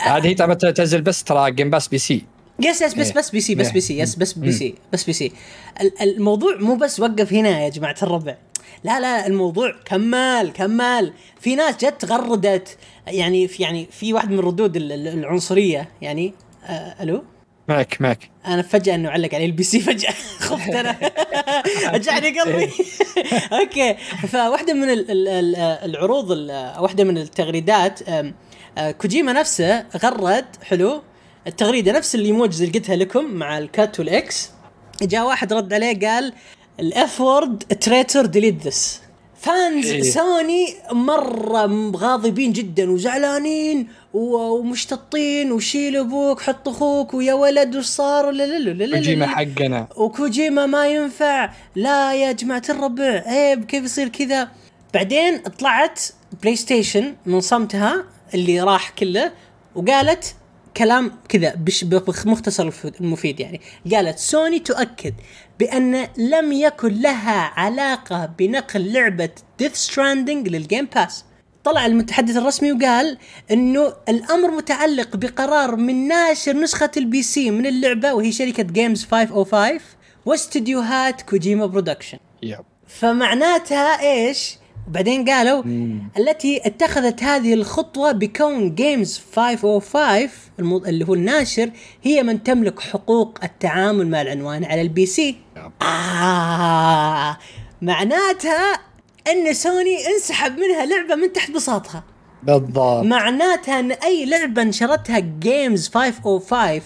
هذه هي تنزل بس ترى Game Pass PC yes yes بس. بس PC بس. PC yes بس PC بس PC ال- الموضوع مو بس وقف هنا يا جماعة الربع. لا لا الموضوع كمل كمل في ناس جت غردت يعني في يعني في واحد من ردود ال- ال- العنصرية. يعني آه ألو؟ معك معك. أنا فجأة إنه علق علي ال PC فجأة. خفت أنا. رجعني قلبي. okay. فواحدة من ال- ال- ال- العروض ال- واحدة من التغريدات آه، كوجيما نفسه غرد. حلو. التغريدة نفس ال emojis اللي قلتها لكم مع ال cut وال X. جاء واحد رد عليه قال ال F word traitor delete this. fans إيه. سوني مرة غاضبين جدا وزعلانين ومشتطين وشيل أبوك حط أخوك ويا ولد وش صار كوجيما. حقنا. وكوجيما ما ينفع. لا يا جماعة الربع. عيب كيف يصير كذا. بعدين طلعت بلاي ستيشن من صمتها اللي راح كله وقالت كلام كذا بش بمختصر المفيد يعني. قالت سوني تؤكد بأن لم يكن لها علاقة بنقل لعبة ديث ستراندنج لل Game Pass طلع المتحدث الرسمي وقال إنه الأمر متعلق بقرار من ناشر نسخة ال PC من اللعبة وهي شركة جيمز 505 واستديوهات كوجيما Productions yep. فمعناتها إيش؟ وبعدين قالوا التي اتخذت هذه الخطوة بكون جيمز 505 المو... اللي هو الناشر هي من تملك حقوق التعامل مع العنوان على ال PC. آه معناتها إن سوني انسحب منها لعبة من تحت بساطها. بالضبط معناتها إن أي لعبة نشرتها جيمز 505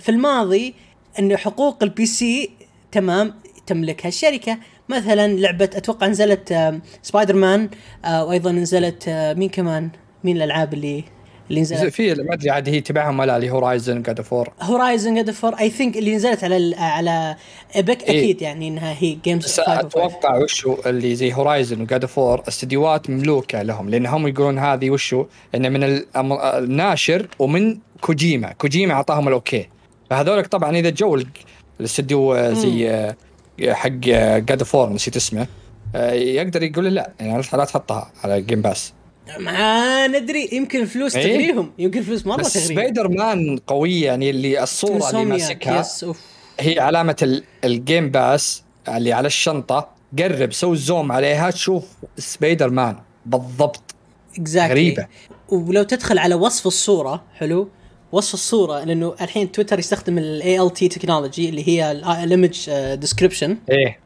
في الماضي إن حقوق ال PC تمام تملكها الشركة مثلا لعبة أتوقع نزلت سبايدر مان آه، وأيضا نزلت آه، مين كمان؟ مين الألعاب اللي اللي نزلت؟ في ما أدري عاد هي تبعهم ولا اللي هورايزن جاد فور هورايزن جاد فور اي ثينك اللي نزلت على على Epic إيه. أكيد يعني إنها هي جيمز بس 505 أتوقع وشو اللي زي Horizon و God of War استديوهات مملوكة لهم لأن هم يقولون هذه وشو؟ انه من الأم- الناشر ومن كوجيما. كوجيما أعطاهم ال okay. فهذولك طبعا إذا جو ال- الاستديو آه، زي آه، حق God of War نسيت اسمه. آه، يقدر يقول لا يعني لا تحطها على جيم باس ما ندري يمكن الفلوس إيه. تغريهم يمكن الفلوس مرة بس تغريهم سبايدر مان قوية يعني اللي الصورة اللي ماسكها هي علامة ال- ال Game Pass اللي على الشنطة. قرب سوي zoom عليها تشوف سبايدر مان بالضبط. exactly غريبة. ولو تدخل على وصف الصورة حلو. وصف الصورة لأنه الحين تويتر يستخدم ال ALT technology اللي هي ال image description إيه.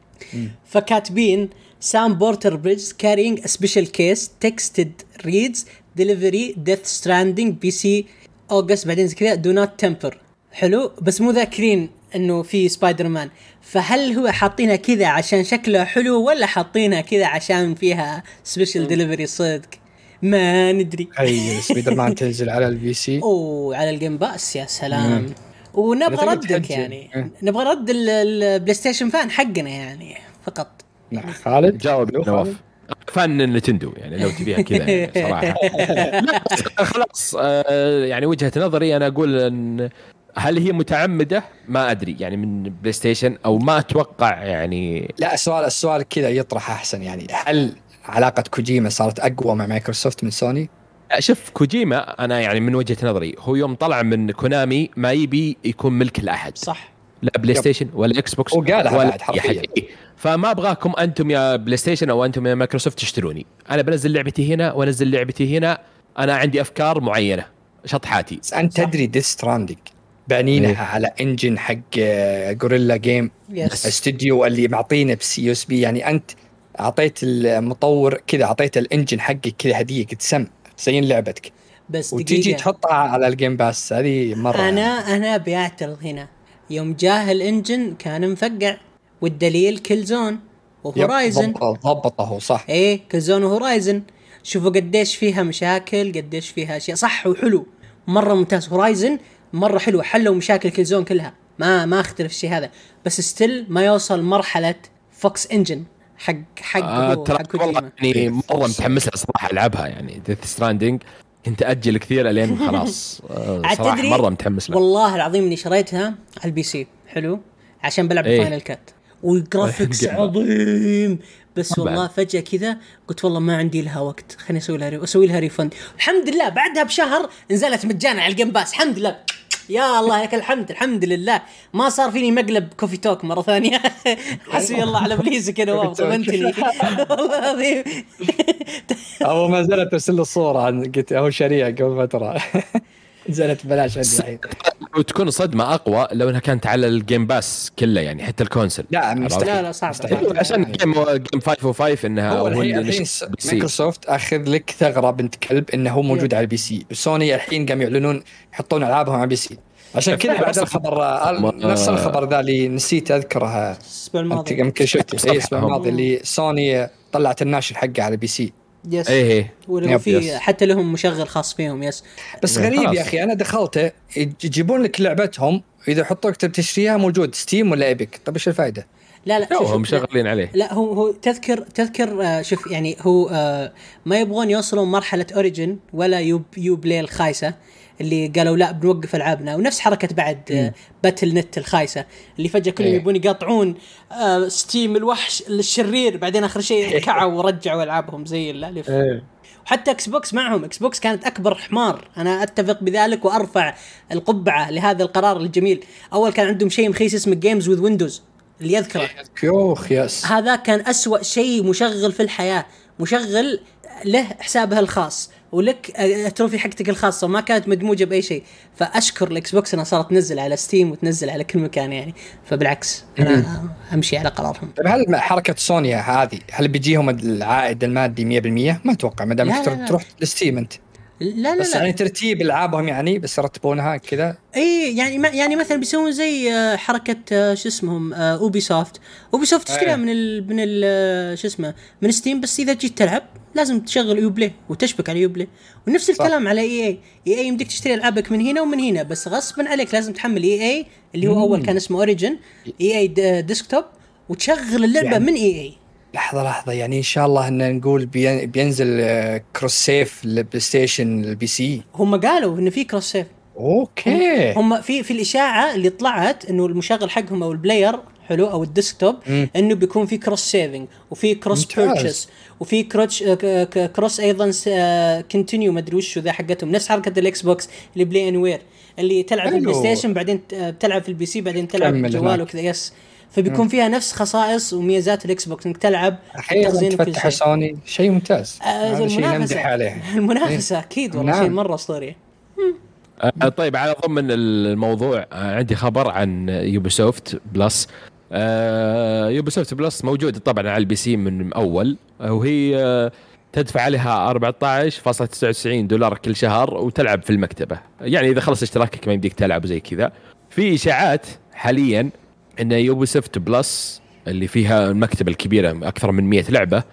فكاتبين Sam Porter Bridges carrying a special case text that reads delivery Death Stranding PC August بعدين زي كذا do not tamper حلو؟ بس مو ذاكرين إنه في سبايدر مان فهل هو حاطينها كذا عشان شكله حلو ولا حاطينها كذا عشان فيها special delivery صدق؟ ما ندري. هي سبايدر مان تنزل على ال PC أوه على ال Game Pass يا سلام. ونبغى تقدر ردك. يعني. إيه. نبغى رد ال- البلاي ستيشن fan حقنا يعني فقط. نعم خالد؟ جاوب نواف. fan Nintendo يعني لو تبيها كذا يعني صراحة. خلاص آه، يعني وجهة نظري أنا أقول أن هل هي متعمدة؟ ما أدري. يعني من بلاي ستيشن أو ما أتوقع يعني. لا السؤال السؤال كذا يطرح أحسن يعني. هل علاقة كوجيما صارت أقوى مع مايكروسوفت من سوني؟ شوف كوجيما أنا يعني من وجهة نظري هو يوم طلع من كونامي ما يبي يكون ملك لأحد صح لا بلاي. ستيشن ولا إكس بوكس وقالها ولا بعد حرفياً. فما أبغاكم أنتم يا بلاي ستيشن أو أنتم يا مايكروسوفت تشتروني أنا بنزل لعبتي هنا وأنزل لعبتي هنا أنا عندي أفكار معينة شطحاتي بس أنت. تدري Death Stranding بانينها. على engine حق Guerrilla Games يس استوديو اللي معطينه بسي USB يعني أنت أعطيت المطور كذا أعطيت ال engine حقك كذا هدية قلت سم تزين لعبتك. بس وتجي دقيقة. تحطها على ال Game Pass هذه مرة أنا أنا بيعترض هنا. يوم جاه ال engine كان مفقع والدليل Killzone. و Horizon. ضبط- ضبطه صح. إيه Killzone و Horizon. شوفوا قديش فيها مشاكل قديش فيها أشياء. صح وحلو. مرة ممتاز. Horizon مرة حلو حلوا مشاكل كل زون كلها. ما ما أختلف الشيء هذا. بس ستيل ما يوصل مرحلة فوكس انجن حق حق آه ترى حق والله يعني مرة متحمس لها صراحة ألعبها يعني ديث ستراندنج كنت أجل كثير الين خلاص. آه، صراحة مرة متحمس لها والله العظيم إني شريتها على البي سي. حلو. عشان بلعب إيه. فاينل كات والجرافيكس قاعد. عظيم. بس. والله فجأة كذا قلت والله ما عندي لها وقت. خليني أسوي لها أسوي لها ريفند الحمد لله بعدها بشهر نزلت مجانا على الجيم باس الحمد لله. يا الله لك الحمد الحمد لله. ما صار فيني مقلب Coffee Talk مرة ثانية. حسبي الله على ابليسك يا نواف ضمنتني والله العظيم. أو ما زالت ارسل له الصورة عن قلت هو شريعة قبل فترة. نزلت ببلاش عندي الحين وتكون صدمة أقوى لو إنها كانت على ال Game Pass كله يعني حتى ال console. لا مستحيل. لا لا صعب مستحيل. عشان game Games 505 إنها هو الحين. مايكروسوفت أخذ لك ثغرة بنت كلب إنه هو موجود على ال PC. سوني الحين قاموا يعلنون يحطون ألعابهم على ال PC. عشان كذا بعد الخبر. نفس الخبر ذا اللي نسيت أذكره. الأسبوع الماضي. يمكن شفته. اي الأسبوع الماضي اللي سوني طلعت الناشر حقه على ال PC. yes إيه إيه ولو في. حتى لهم مشغل خاص فيهم yes بس إيه، غريب خلاص. يا أخي أنا دخلته يجيبون لك لعبتهم إذا يحطوا لك تبي تشتريها موجود Steam ولا Epic طيب إيش الفائده؟ لا لا هم. مشغلين عليه لا هو هو تذكر تذكر آه شوف يعني هو آه ما يبغون يوصلون مرحلة Origin ولا يو Uplay الخايسه اللي قالوا لا بنوقف ألعابنا. ونفس حركة بعد آه Battle.net الخايسة اللي فجأة كلهم إيه. يبون يقاطعون آه Steam الوحش الشرير. بعدين آخر شيء كعوا ورجعوا ألعابهم زي الألف. وحتى إكس بوكس معهم. إكس بوكس كانت أكبر حمار. أنا أتفق بذلك وأرفع القبعة لهذا القرار الجميل. أول كان عندهم شيء مخيس اسمه Games with Windows اللي يذكره. كيوخ yes. هذا كان أسوأ شيء مشغل في الحياة. مشغل له حسابها الخاص. ولك ال trophy حقتك الخاصة وما كانت مدموجة بأي شيء. فأشكر الإكس بوكس أنها صارت تنزل على Steam وتنزل على كل مكان يعني. فبالعكس أنا أمشي على قرارهم. طيب هل حركة سوني هذه هل بيجيهم العائد المادي 100%؟ ما أتوقع ما دام. تروح لل Steam أنت. لا لا بس لا. يعني ترتيب العابهم يعني بس يرتبونها كذا. إي يعني ما يعني مثلا بيسوون زي آه، حركة آه، شو اسمهم Ubisoft Ubisoft تشتريها إيه. من ال من ال آه، شو اسمه من Steam بس إذا جيت تلعب لازم تشغل Uplay وتشبك على Uplay ونفس الكلام على EA. EA يمديك تشتري ألعابك من هنا ومن هنا بس غصبا عليك لازم تحمل EA اللي هو أول كان اسمه Origin EA Desktop وتشغل اللعبة يعني- من EA. لحظة لحظة يعني إن شاء الله إن نقول بين- بينزل آه، cross save للبلاي ستيشن ال PC هم قالوا انه في cross save okay هم في في الإشاعة اللي طلعت إنه المشغل حقهم أو ال player حلو أو ال desktop. إنه بيكون في cross saving وفي cross. purchase وفي كروتش cross أيضا continue ما أدري وشو ذا حقتهم نفس حركة الاكس بوكس اللي Play Anywhere اللي تلعب في. البلاي ستيشن بعدين ت- آه، بتلعب في ال PC بعدين تلعب في الجوال. وكذا yes فبيكون فيها نفس خصائص وميزات الاكس بوكس إنك تلعب وكل تفتح شيء. سوني شيء ممتاز. آه، هذا شيء. نمدح عليه. المنافسة أكيد والله نعم. شيء مرة أسطوري. آه، طيب على ضمن الموضوع آه، عندي خبر عن Ubisoft Plus. Ubisoft Plus موجودة طبعا على ال PC من أول. وهي آه، تدفع عليها 14.99 دولار كل شهر وتلعب في المكتبة. يعني إذا خلص اشتراكك ما يمديك تلعب زي كذا. في إشاعات حاليا إن Ubisoft Plus اللي فيها المكتبة الكبيرة أكثر من 100 لعبة.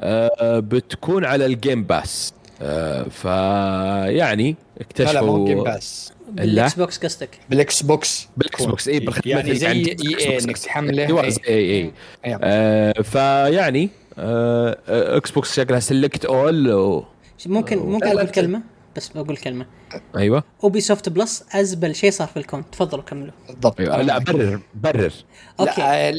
آه، بتكون على ال Game Pass آه، فيعني لا لا مو اكتشفوا Game Pass بالإكس بوكس قصدك؟ بالإكس بوكس. بالإكس بوكس اي بالخدمة يعني زي EA. إنك تحمله. زي EA. أيوة. آه، فيعني آه، إكس بوكس شكلها سلكت اول و... ممكن ممكن أقول كلمة؟ بس بقول كلمة. أيوه. اوبي سوفت بلس ازبل شيء صار في الكون. تفضلوا كملوا. بالضبط. أيوة. لا برر برر. okay. لا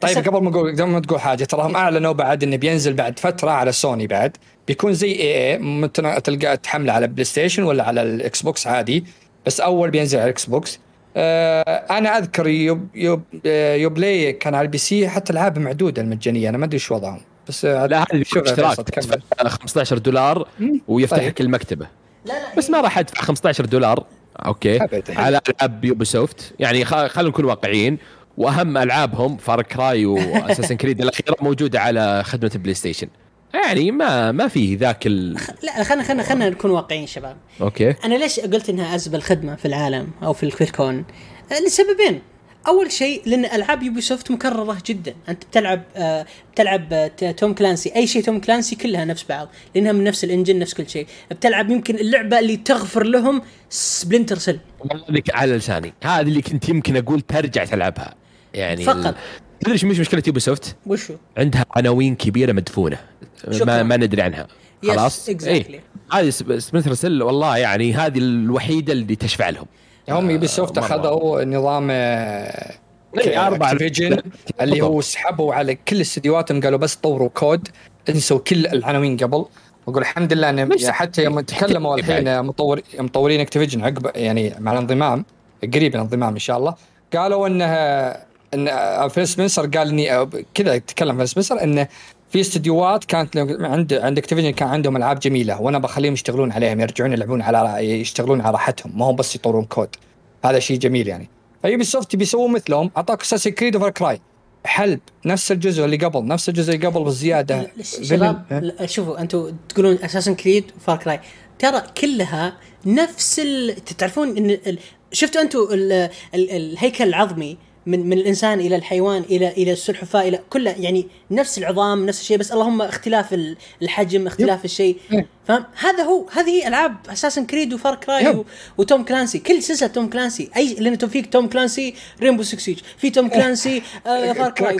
طيب بس- قبل ما أقول قبل ما تقول حاجة تراهم أعلنوا بعد إنه بينزل بعد فترة على سوني بعد. بيكون زي EA متنا- تلقى تحمله على بلاي ستيشن ولا على الإكس بوكس عادي بس أول بينزل على الإكس بوكس. آه أنا أذكر يوب يوب آه، Uplay كان على ال PC حتى العاب معدودة المجانية أنا ما أدري شو وضعهم. بس آه، لا هذه اشتراك فيصل، كمل. تدفع 15 دولار ويفتح طيب. لك المكتبة. لا لا بس ما راح أدفع 15 دولار. okay. على ألعاب Ubisoft يعني خ- خلينا نكون واقعيين. وأهم ألعابهم Far Cry و Assassin's Creed الأخيرة موجودة على خدمة البلاي ستيشن. يعني ما ما في ذاك ال... لا خلينا خلينا خلينا نكون واقعيين شباب. okay. أنا ليش قلت إنها أزبل خدمة في العالم أو في الكون؟ لسببين. أول شيء لأن ألعاب Ubisoft مكررة جدا أنت بتلعب آه بتلعب آه Tom Clancy أي شيء Tom Clancy كلها نفس بعض لأنها من نفس ال engine نفس كل شيء بتلعب يمكن اللعبة اللي تغفر لهم سبلنتر سيل على لساني هذه اللي كنت يمكن أقول ترجع تلعبها يعني فقط. تدري إيش مش مشكلة Ubisoft؟ وشو؟ عندها عناوين كبيرة مدفونة شكراً. ما, ما ندري عنها Yes, خلاص exactly. إيه. هذه سب- Splinter Cell والله يعني هذه الوحيدة اللي تشفع لهم هم Ubisoft مرة. أخذوا نظام آه، إيه، أربعة. Activision اللي هو سحبوا على كل استديوهاتهم قالوا بس طوروا COD انسوا كل العناوين قبل واقول الحمد لله إن مش- حتى يوم تكلموا الحين مطور مطورين Activision عقب يعني مع الانضمام قريب الانضمام إن شاء الله قالوا إنها إن فيل سبنسر قال إني كذا تكلم فيل سبنسر إنه في استديوهات كانت عند عند Activision كان عندهم ألعاب جميلة وأنا بخليهم يشتغلون عليهم يرجعون يلعبون على يشتغلون على راحتهم ما هم بس يطورون COD. هذا شيء جميل يعني. ف Ubisoft بيسووا مثلهم أعطاك Assassin's Creed أو Far Cry حلب نفس الجزء اللي قبل نفس الجزء اللي قبل بالزيادة. شباب شوفوا أنتم تقولون Assassin's Creed و Far Cry ترى كلها نفس ال... تعرفون إن ال... شفتوا أنتم ال... ال... الهيكل العظمي؟ من من الإنسان إلى الحيوان إلى إلى السلحفاة إلى كله. يعني نفس العظام نفس الشيء بس اللهم اختلاف ال- الحجم اختلاف الشيء. إيه. فاهم؟ هذا هو هذه هي ألعاب Assassin's Creed و Far Cry. و Tom Clancy كل سلسلة Tom Clancy اي لأن فيك Tom Clancy Rainbow Six Siege في Tom Clancy آه Far Cry.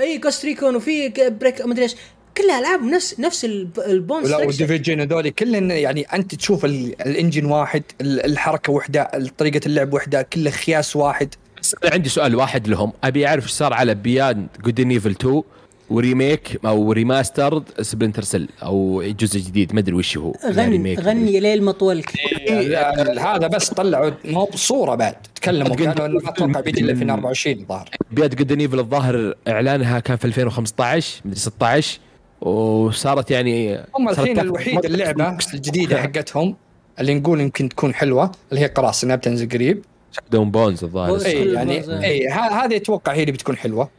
اي Ghost Recon وفي Break مدري إيش. كلها ألعاب نفس نفس الب- ال bone ولا structure. وال Division هذول كلهن يعني أنت تشوف ال- ال engine واحد ال- الحركة وحدة طريقة اللعب وحدة كله خياس واحد. بس أنا عندي سؤال واحد لهم. أبي أعرف إيش صار على Beyond Good Evil 2 و remake أو remastered Splinter Cell أو جزء جديد ما أدري وش هو. غني remake. غني ليل مطول. يعني هذا بس طلعوا. ما هو بصورة بعد. تكلموا كانوا إنه ما أتوقع بيجي إلا في 2024 الظاهر. Beyond Good and Evil الظاهر إعلانها كان في 2015 مدري 16 وصارت يعني هم الحين وقت. اللعبة الجديدة حقتهم اللي نقول يمكن تكون حلوة اللي هي قراصنة انها بتنزل قريب. Skull and Bones الظاهر. اي يعني. اي هذه أتوقع هي اللي بتكون حلوة.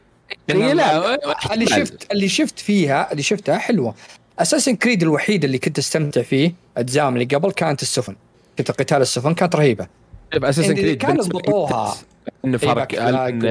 إيه، لا اللي شفت اللي شفت فيها اللي شفتها حلوة. Assassin's Creed الوحيد اللي كنت أستمتع فيه اجزاء اللي قبل كانت السفن. كنت قتال السفن كانت رهيبة. Assassin's اللي Creed كانوا ضبطوها. إنه فرق Black Flag.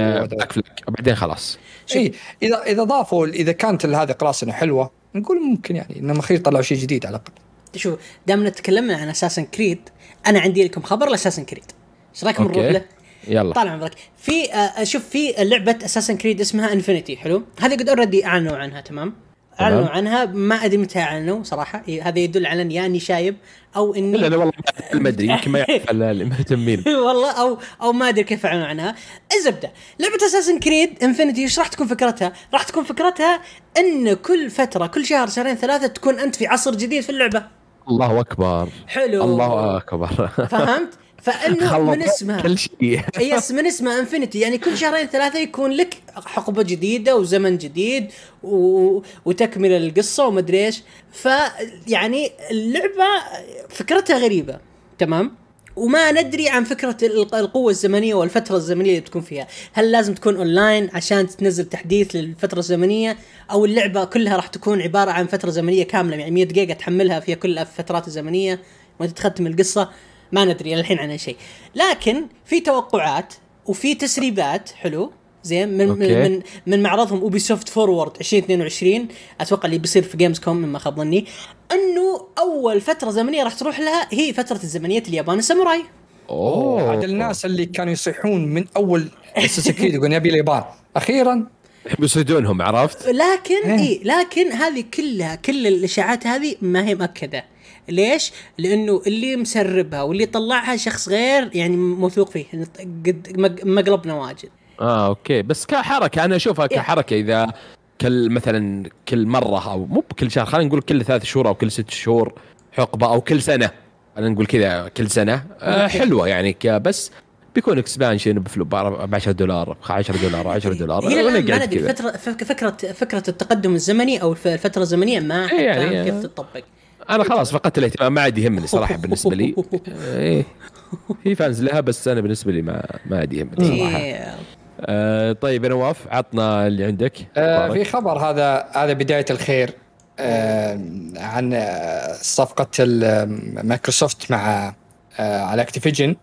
بعدين خلاص. اي إذا إذا ضافوا إذا كانت هذه قراصنه حلوة نقول ممكن يعني انهم اخير طلعوا شيء جديد على الأقل. شوف دامنا تكلمنا عن Assassin's Creed أنا عندي لكم خبر ل Assassin's Creed. إيش رايكم. نروح له؟ يلا. طال عمرك. في آه شوف في لعبة Assassin's Creed اسمها Infinity حلو؟ هذه قد already أعلنوا عنها تمام. أعلنوا عنها. ما أدري متى أعلنوا صراحة. هذا يدل على اني يا اني شايب أو إني لا لا والله ما أدري يمكن ما يعرف المهتمين والله أو أو ما أدري كيف أعلنوا عنها. الزبدة. لعبة Assassin's Creed Infinity إيش راح تكون فكرتها؟ راح تكون فكرتها إن كل فترة كل شهر شهرين ثلاثة تكون أنت في عصر جديد في اللعبة. الله أكبر. حلو. الله أكبر. فهمت؟ فأنه من اسمها كل شيء. yes من اسمه Infinity يعني كل شهرين ثلاثة يكون لك حقبة جديدة وزمن جديد و... وتكملة للقصة ومدري إيش. فيعني اللعبة فكرتها غريبة تمام؟ وما ندري عن فكرة ال- القوة الزمنية والفترة الزمنية اللي بتكون فيها. هل لازم تكون اونلاين عشان تنزل تحديث للفترة الزمنية؟ أو اللعبة كلها راح تكون عبارة عن فترة زمنية كاملة يعني 100 جيجا تحملها فيها كل الفترات الزمنية وأنت تختم القصة؟ ما ندري الحين عن شيء. لكن في توقعات وفي تسريبات حلو؟ زين من okay. من من, من معرضهم Ubisoft Forward 2022 أتوقع اللي بيصير في Gamescom ما خاب ظني إنه أول فترة زمنية راح تروح لها هي فترة الزمنية اليابان الساموراي. أوه. هذا الناس اللي كانوا يصيحون من أول Assassin's Creed يقولون يبي اليابان. أخيرا. بيصيدونهم عرفت؟ لكن إيه. اي لكن هذه كلها كل الإشاعات هذه ما هي مؤكدة. ليش؟ لأنه اللي مسربها واللي طلعها شخص غير يعني موثوق فيه قد مق- مقلبنا واجد آه okay بس كحركة أنا أشوفها إيه. كحركة إذا كل مثلا كل مرة أو مو بكل شهر خلينا نقول كل ثلاث شهور أو كل ست شهور حقبة أو كل سنة خلينا نقول كذا كل سنة آه. حلوة يعني بس بيكون expansion ب 10 دولار 10 دولار 10 دولار إلى الآن ما ندري. فترة فكرة فكرة التقدم الزمني أو الف- الفترة الزمنية ما إيه يعني، كيف آه. تطبق أنا خلاص فقدت الاهتمام. ما عاد يهمني صراحة بالنسبة لي. إيه. في fans لها بس أنا بالنسبة لي ما ما عاد يهمني صراحة. إيه. آه طيب يا نواف عطنا اللي عندك. آه. في خبر هذا هذا بداية الخير آه عن صفقة مايكروسوفت مع آه على Activision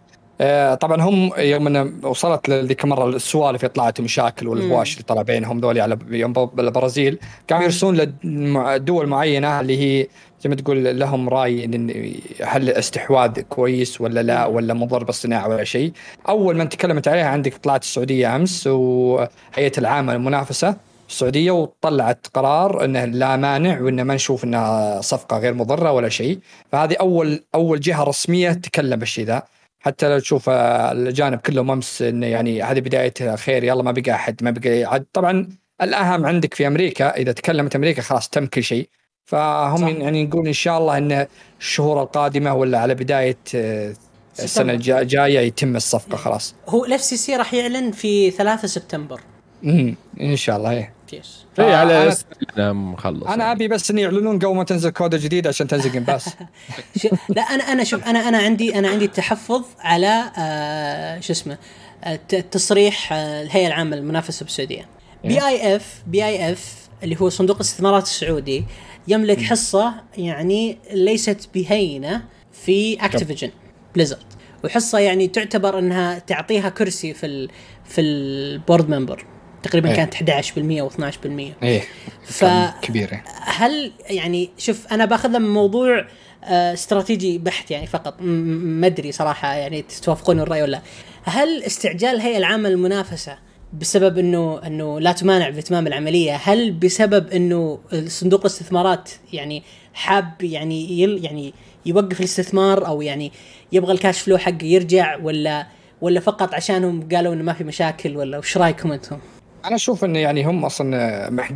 طبعا هم يوم أن وصلت ذيك المرة السوالف طلعت مشاكل والهواش اللي طلع بينهم ذولي على يوم البرازيل كانوا يرسلون لدول معينة اللي هي زي ما تقول لهم رأي ان هل استحواذ كويس ولا لا ولا مضر بالصناعة ولا شيء. أول من تكلمت عليها عندك طلعت السعودية أمس وهيئة العامة للمنافسة السعودية وطلعت قرار إنه لا مانع وانه ما نشوف إنها صفقة غير مضرة ولا شيء. فهذه اول أول جهة رسمية تتكلم بالشيء ذا. حتى لو تشوف آه، الاجانب كلهم امس إنه يعني هذه بدايه خير يلا ما بقى أحد ما بقى عاد طبعا الأهم عندك في أمريكا إذا تكلمت أمريكا خلاص تم كل شيء. فهم صح. يعني نقول إن شاء الله إن الشهور القادمة ولا على بداية آه، السنة الجاية يتم الصفقة خلاص. هو ال FCC راح يعلن في 3 سبتمبر. امم إن شاء الله إيه. yes اي على أنا- مخلص أنا أبي بس ان يعلنون قبل ما تنزل COD جديد عشان تنزل Game Pass لا أنا أنا شوف أنا أنا عندي أنا عندي تحفظ على آه شو اسمه آه، ت- تصريح آه، الهيئة العامة للمنافسة بالسعودية. بي اي اف بي اي اف اللي هو صندوق الاستثمارات السعودي يملك حصة يعني ليست بهينة في Activision Blizzard وحصة يعني تعتبر إنها تعطيها كرسي في ال في ال board member. تقريبا إيه. كانت 11% و12% إيه ف كبير إيه. هل يعني شوف أنا باخذها من موضوع آه، استراتيجي بحت يعني فقط ما أدري صراحة يعني توافقون الرأي ولا لا. هل استعجال الهيئه العامه للمنافسه بسبب إنه إنه لا تمانع بإتمام العملية هل بسبب إنه صندوق الاستثمارات يعني حاب يعني يل يعني يوقف الاستثمار أو يعني يبغى الكاش فلو حقه يرجع ولا ولا فقط عشانهم قالوا إنه ما في مشاكل ولا وش رأيكم أنتم؟ أنا أشوف انه يعني هم أصلا مع 11%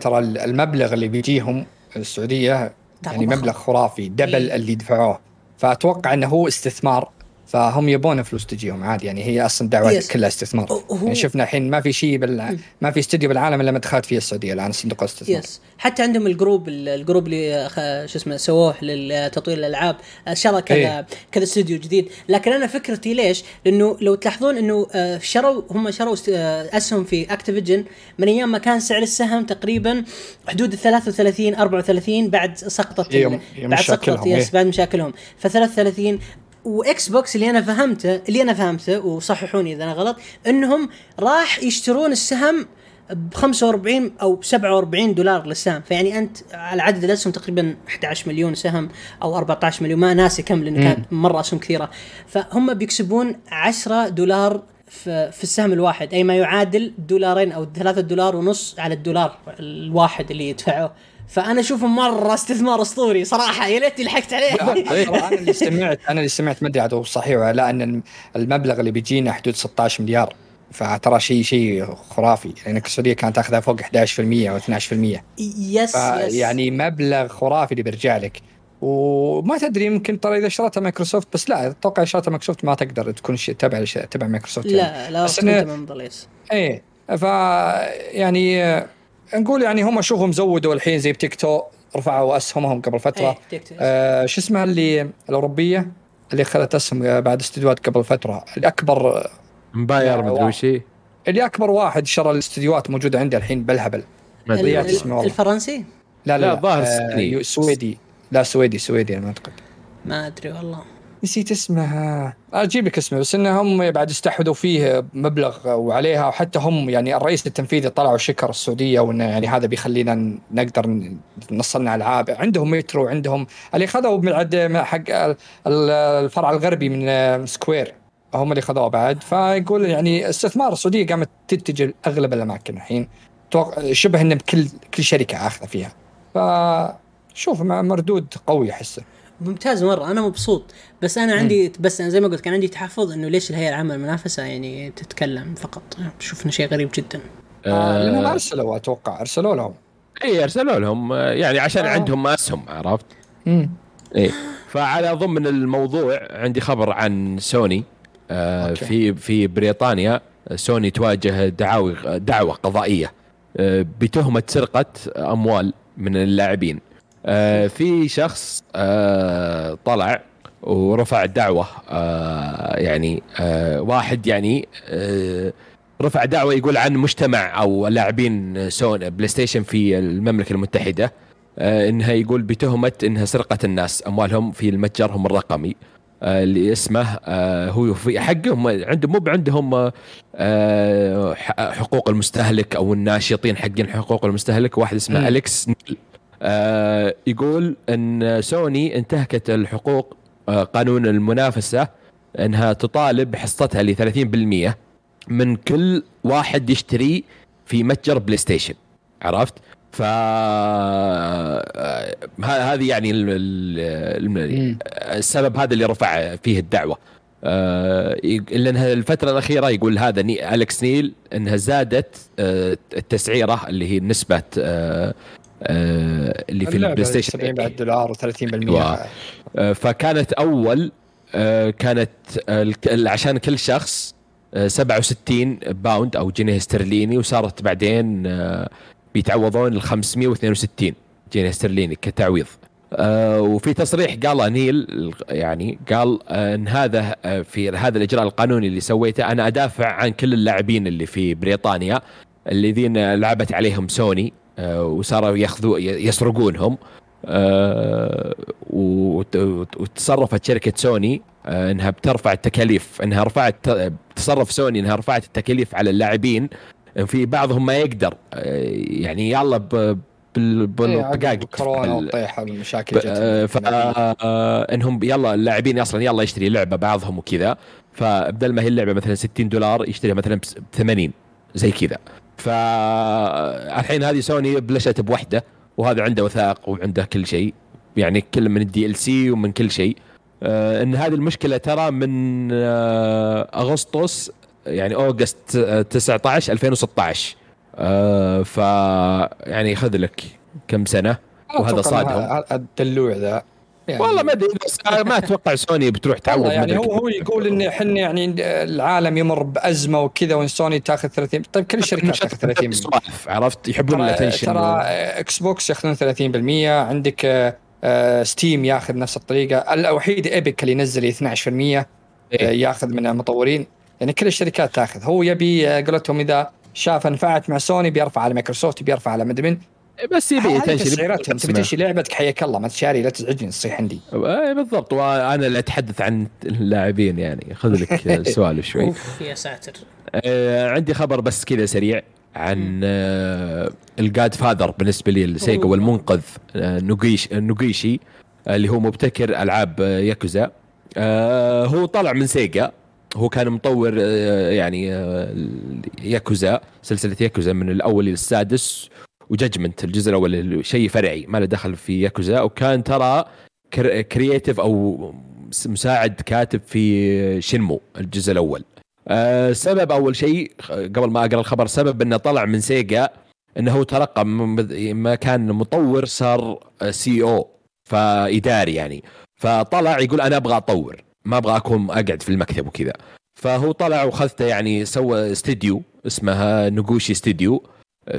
ترى المبلغ اللي بيجيهم السعودية يعني. مبلغ خرافي دبل إيه. اللي دفعوه فأتوقع إنه هو استثمار فهم يبون فلوس تجيهم عادي يعني هي أصلا دعوة Yes. كلها استثمار هو- يعني شفنا الحين ما في شيء بال... ما في استوديو بالعالم إلا ما دخلت فيه السعودية الآن صندوق الاستثمار yes حتى عندهم ال group ال group اللي شو اسمه سووه لتطوير الألعاب شرى كذا إيه. كذا استوديو جديد لكن أنا فكرتي ليش؟ لأنه لو تلاحظون إنه آه، شروا هم شروا آه، أسهم في Activision من أيام ما كان سعر السهم تقريبا حدود ال 33 34 بعد سقطه ال- يوم- يوم بعد سقطه مشاكلهم، yes إيه. بعد مشاكلهم ف 33 و Xbox اللي أنا فهمته اللي أنا فهمته وصححوني إذا أنا غلط إنهم راح يشترون السهم ب 45 أو ب 47 دولار للسهم. فيعني أنت على عدد الأسهم تقريبا 11 مليون سهم أو 14 مليون ما ناسي كم لأن كانت مرة أسهم كثيرة. فهم بيكسبون 10 دولار في, في السهم الواحد أي ما يعادل دولارين أو 3 دولار ونص على الدولار الواحد اللي يدفعه. فأنا أشوفه مرة استثمار أسطوري صراحة يا ليتني لحقت عليه. ترى أنا اللي سمعت أنا اللي سمعت ما أدري عاد صحيح ولا لا أن المبلغ اللي بيجينا حدود 16 مليار. فترى شيء شيء خرافي. لأن السعودية كانت تاخذها فوق 11% أو 12% yes فيعني مبلغ خرافي اللي بيرجع لك. وما تدري يمكن ترى إذا اشترتها مايكروسوفت بس لا أتوقع اشترتها مايكروسوفت ما تقدر تكون شيء تبع تبع مايكروسوفت يعني. لا لا بس yes إيه ف يعني نقول يعني هم شوفهم زودوا الحين زي بتيك توك رفعوا اسهمهم قبل فترة. إيه، تيك توك. آه شو اسمها اللي الأوروبية؟ اللي اخذت أسهم آه، بعد استديوهات قبل فترة. اللي اكبر مباير مدري. وش هي. اللي أكبر واحد شرى الاستديوهات موجودة عنده الحين بالهبل اسمه. الفرنسي؟ لا لا, لا، الظاهر آه، سويدي. لا سويدي سويدي أنا أعتقد. ما أدري والله. نسيت اسمها. أجيب لك اسمه بس انهم بعد استحوذوا فيه مبلغ وعليها وحتى هم يعني الرئيس التنفيذي طلع وشكر السعودية وانه يعني هذا بيخلينا نقدر نصنع العاب. عندهم مترو وعندهم اللي خذوا من حق ال- ال- الفرع الغربي من سكوير هم اللي خذوه بعد. فيقول يعني استثمار السعودية قامت تتجه لاغلب الأماكن الحين. شبه إن كل كل شركة آخذة فيها. ف شوف مع مردود قوي أحسه. ممتاز مرة أنا مبسوط. بس أنا عندي بس أنا زي ما قلت كان عندي تحفظ إنه ليش الهيئة العامة للمنافسه يعني تتكلم فقط. شفنا شيء غريب جدا. آه لأنهم آه أرسلوا أتوقع أرسلوا لهم. إي أرسلوا لهم. آه، يعني عشان آه. عندهم اسهم عرفت؟ امم إيه فعلى ضمن الموضوع عندي خبر عن سوني. آه أوكي. في في بريطانيا سوني تواجه دعاوي دعوة قضائية. آه بتهمة سرقة أموال من اللاعبين. آه في شخص آه طلع ورفع دعوة آه يعني آه واحد يعني آه رفع دعوة يقول عن مجتمع أو لاعبين سوني بلاي ستيشن في المملكة المتحدة آه، إنها يقول بتهمة إنها سرقت الناس أموالهم في المتجرهم الرقمي آه، اللي اسمه آه، هو في حقهم عندهم مو عندهم حقوق المستهلك أو الناشطين حقين حقوق المستهلك واحد اسمه. أليكس نيل آه، يقول إن سوني انتهكت الحقوق آه، قانون المنافسة إنها تطالب بحصتها ل 30% من كل واحد يشتري في متجر بلاي ستيشن عرفت؟ ف آه، هذه يعني ال- ال- مم. السبب هذا اللي رفع فيه الدعوة لانها الفترة الأخيرة يقول هذا الكس نيل إنها زادت التسعيرة اللي هي نسبة اللي في البلاي ستيشن 70 بعد دولار و30% أيوة. آه، فكانت أول آه، كانت آه، عشان كل شخص آه، 67 pound أو جنيه استرليني وصارت بعدين آه، بيتعوضون ال 562 جنيه استرليني كتعويض. آه، وفي تصريح قال نيل يعني قال آه، إن هذا آه، في هذا الإجراء القانوني اللي سويته أنا أدافع عن كل اللاعبين اللي في بريطانيا الذين لعبت عليهم سوني. آه، وصاروا ياخذوا يسرقونهم. آه، وت- وت- وتصرفت شركة سوني آه، إنها بترفع التكاليف إنها رفعت تصرف سوني إنها رفعت التكاليف على اللاعبين في بعضهم ما يقدر. آه، يعني يلا ب- بال- بالدقائق كورونا والطيحه جت ف آه، إنهم يلا اللاعبين أصلا يلا يشتري لعبة بعضهم وكذا. فبدل ما هي اللعبة مثلا 60 دولار يشتريها مثلا ب 80 زي كذا. فالحين هذه سوني بلشت بوحدة وهذا عنده وثائق وعنده كل شيء يعني كل من ال DLC ومن كل شيء. آه، إن هذه المشكلة ترى من آه، أغسطس يعني August آه، 19 2016 آه، ف يعني خذ لك كم سنة وهذا صادهم. الدلوع ذا. يعني والله ما أدري بس ما أتوقع سوني بتروح تعوض يعني هو هو يقول إن إحنا يعني العالم يمر بأزمة وكذا وإن سوني تأخذ 30 طيب كل الشركات تأخذ 30 سوالف عرفت؟ يحبون ال attention ترى إكس بوكس ياخذون 30% عندك آه، آه، ستيم يأخذ نفس الطريقة. الوحيد Epic اللي ينزل 12% آه، يأخذ من المطورين. يعني كل الشركات تأخذ. هو يبي آه، قولتهم إذا شاف نفعت مع سوني بيرفع على مايكروسوفت بيرفع على مدري من بس يبي تبي تشتري لعبتك حياك الله ما تشتري لا تزعجني تصيح عندي. آه، بالضبط. وأنا اللي أتحدث عن اللاعبين يعني. خذ لك السوالف شوي. أوف يا ساتر. آه، عندي خبر بس كذا سريع عن آه، ال Godfather بالنسبة لي السيجا أوه. والمنقذ آه، ناغوش ناغوشي آه، اللي هو مبتكر ألعاب آه، ياكوزا. آه، هو طلع من سيجا. هو كان مطور يعني ياكوزا سلسلة ياكوزا من الأول للسادس و Judgment الجزء الأول شيء فرعي ما له دخل في ياكوزا وكان ترى cr- creative أو مساعد كاتب في شنمو الجزء الأول. آه، سبب أول شيء قبل ما أقرأ الخبر سبب إنه طلع من سيجا إنه هو ترقى ما كان مطور صار CEO فإداري يعني. فطلع يقول أنا أبغى أطور ما أبغى أكون أقعد في المكتب وكذا. فهو طلع وخذته يعني سوى استديو اسمها نقوشي استديو.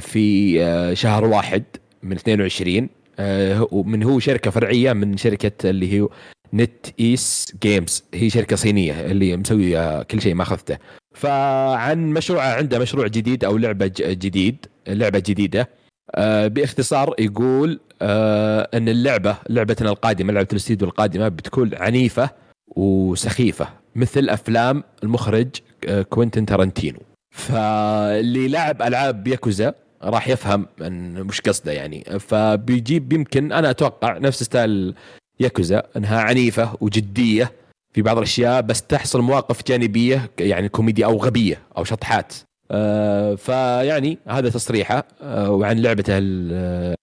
في آه، شهر واحد من 22 آه، ومن هو شركة فرعية من شركة اللي هي NetEase Games. هي شركة صينية اللي مسوية كل شيء ما أخذته. فعن مشروع عنده مشروع جديد أو لعبة جديد لعبة جديدة. آه، باختصار يقول آه، إن اللعبة لعبتنا القادمة لعبة الاستديو القادمة بتكون عنيفة وسخيفة مثل أفلام المخرج آه، كوينتين تارانتينو. فاللي لعب ألعاب ياكوزا راح يفهم إن وش قصده يعني. فبيجيب يمكن أنا أتوقع نفس style ياكوزا إنها عنيفة وجدية في بعض الأشياء بس تحصل مواقف جانبية يعني كوميديا أو غبية أو شطحات. آه فيعني هذا تصريحه آه وعن لعبته آه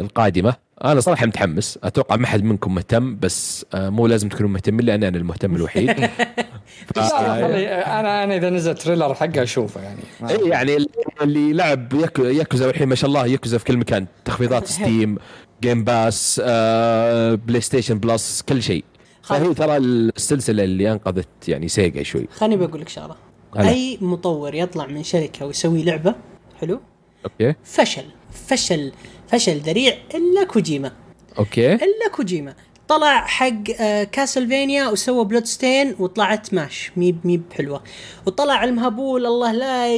القادمة. أنا صراحة متحمس. أتوقع ما حد منكم مهتم بس آه مو لازم تكونوا مهتمين لأن أنا المهتم الوحيد. ف- أنا أنا إذا نزل trailer حقه أشوفه يعني. إي يعني اللي لعب ياكو ياكوزا والحين ما شاء الله ياكوزا في كل مكان. تخفيضات ستيم Game Pass آه بلاي ستيشن بلس كل شيء. فهي ترى السلسلة اللي أنقذت يعني سيجا شوي. خليني بقول لك شغلة. أي مطور يطلع من شركة ويسوي لعبة حلو؟ أوكي. فشل. فشل. فشل ذريع إلا كوجيما. أوكي. إلا كوجيما. طلع حق آه، كاسلفانيا وسوى Bloodstained وطلعت مهيب. مي مي بحلوة. وطلع المهبول الله لا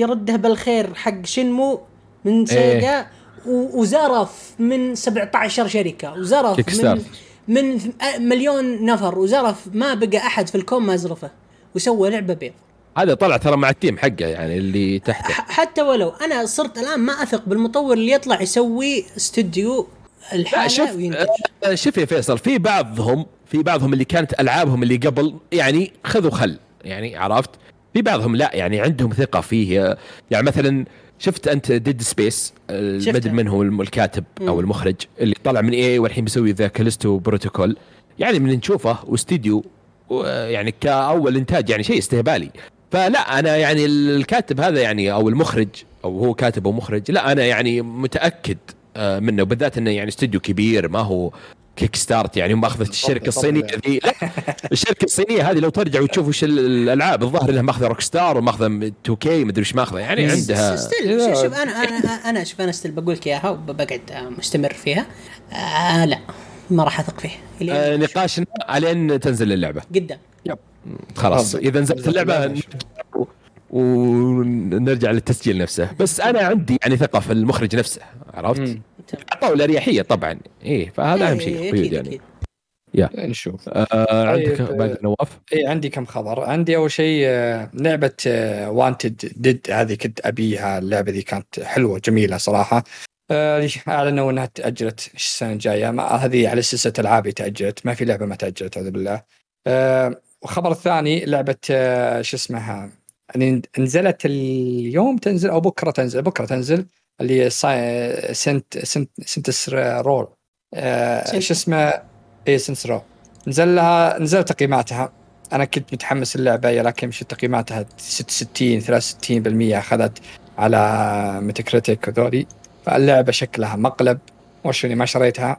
يرده بالخير حق شنمو من سيجا. و- وزرف من 17 شركة. وزرف من. من آه، مليون نفر. وزرف ما بقى أحد في الكون ما زرفه. وسوى لعبة بيض. هذا طلع ترى مع ال team حقه يعني اللي تحته. حتى ولو أنا صرت الآن ما أثق بالمطور اللي يطلع يسوي استوديو لا الحالة شوف وينتج. آه، شوف يا فيصل في بعضهم في بعضهم اللي كانت ألعابهم اللي قبل يعني خذ وخل يعني عرفت؟ في بعضهم لا يعني عندهم ثقة فيه. يعني مثلا شفت أنت Dead Space. أدري من هو الكاتب أو. المخرج اللي طلع من EA والحين بيسوي ذا Callisto Protocol يعني من نشوفه واستديو يعني كأول إنتاج يعني شيء استهبالي. فلا أنا يعني الكاتب هذا يعني أو المخرج أو هو كاتب أو مخرج لا أنا يعني متأكد آه، منه وبالذات إنه يعني استوديو كبير ما هو Kickstart يعني ماخذه الشركة الصينية. ذي. الشركة الصينية هذه لو ترجع وتشوف وش ال- الألعاب الظاهر إنها ماخذة Rockstar وماخذة 2K مدري وش ماخذة يعني عندها still شوف شوف أنا أنا أنا شوف أنا still بقول لك إياها وبقعد آه، مستمر فيها. آه لا ما راح أثق فيه آه،. نقاشنا علين تنزل اللعبة. قدام خلاص. إذا نزلت اللعبة ونرجع للتسجيل نفسه. بس أنا عندي يعني ثقة في المخرج نفسه عرفت؟ اعطوا الاريحيه طبعا. إيه فهذا أهم شيء. إيه، قيود أكيد، يعني. أكيد. نشوف آه عندك طيب، باقي نواف؟ اي عندي كم خبر. عندي أول شيء آه، لعبة وانتد ديد هذه كنت أبيها. اللعبة دي كانت حلوة جميلة صراحة. آه، أعلنوا إنها تاجلت السنة الجاية. ما هذه على سلسله العاب تاجلت ما في لعبة ما تاجلت أعوذ بالله. آه، والخبر الثاني لعبة آه، شو اسمها؟ يعني نزلت اليوم تنزل أو بكرة تنزل بكرة تنزل اللي Saint Saint Saints Row آه،. شو اسمه اي Saints Row نزل لها نزل تقييماتها. أنا كنت متحمس اللعبه لكن مش تقييماتها؟ 66 63% أخذت على Metacritic وذولي فاللعبة شكلها مقلب. وشوني ما شريتها؟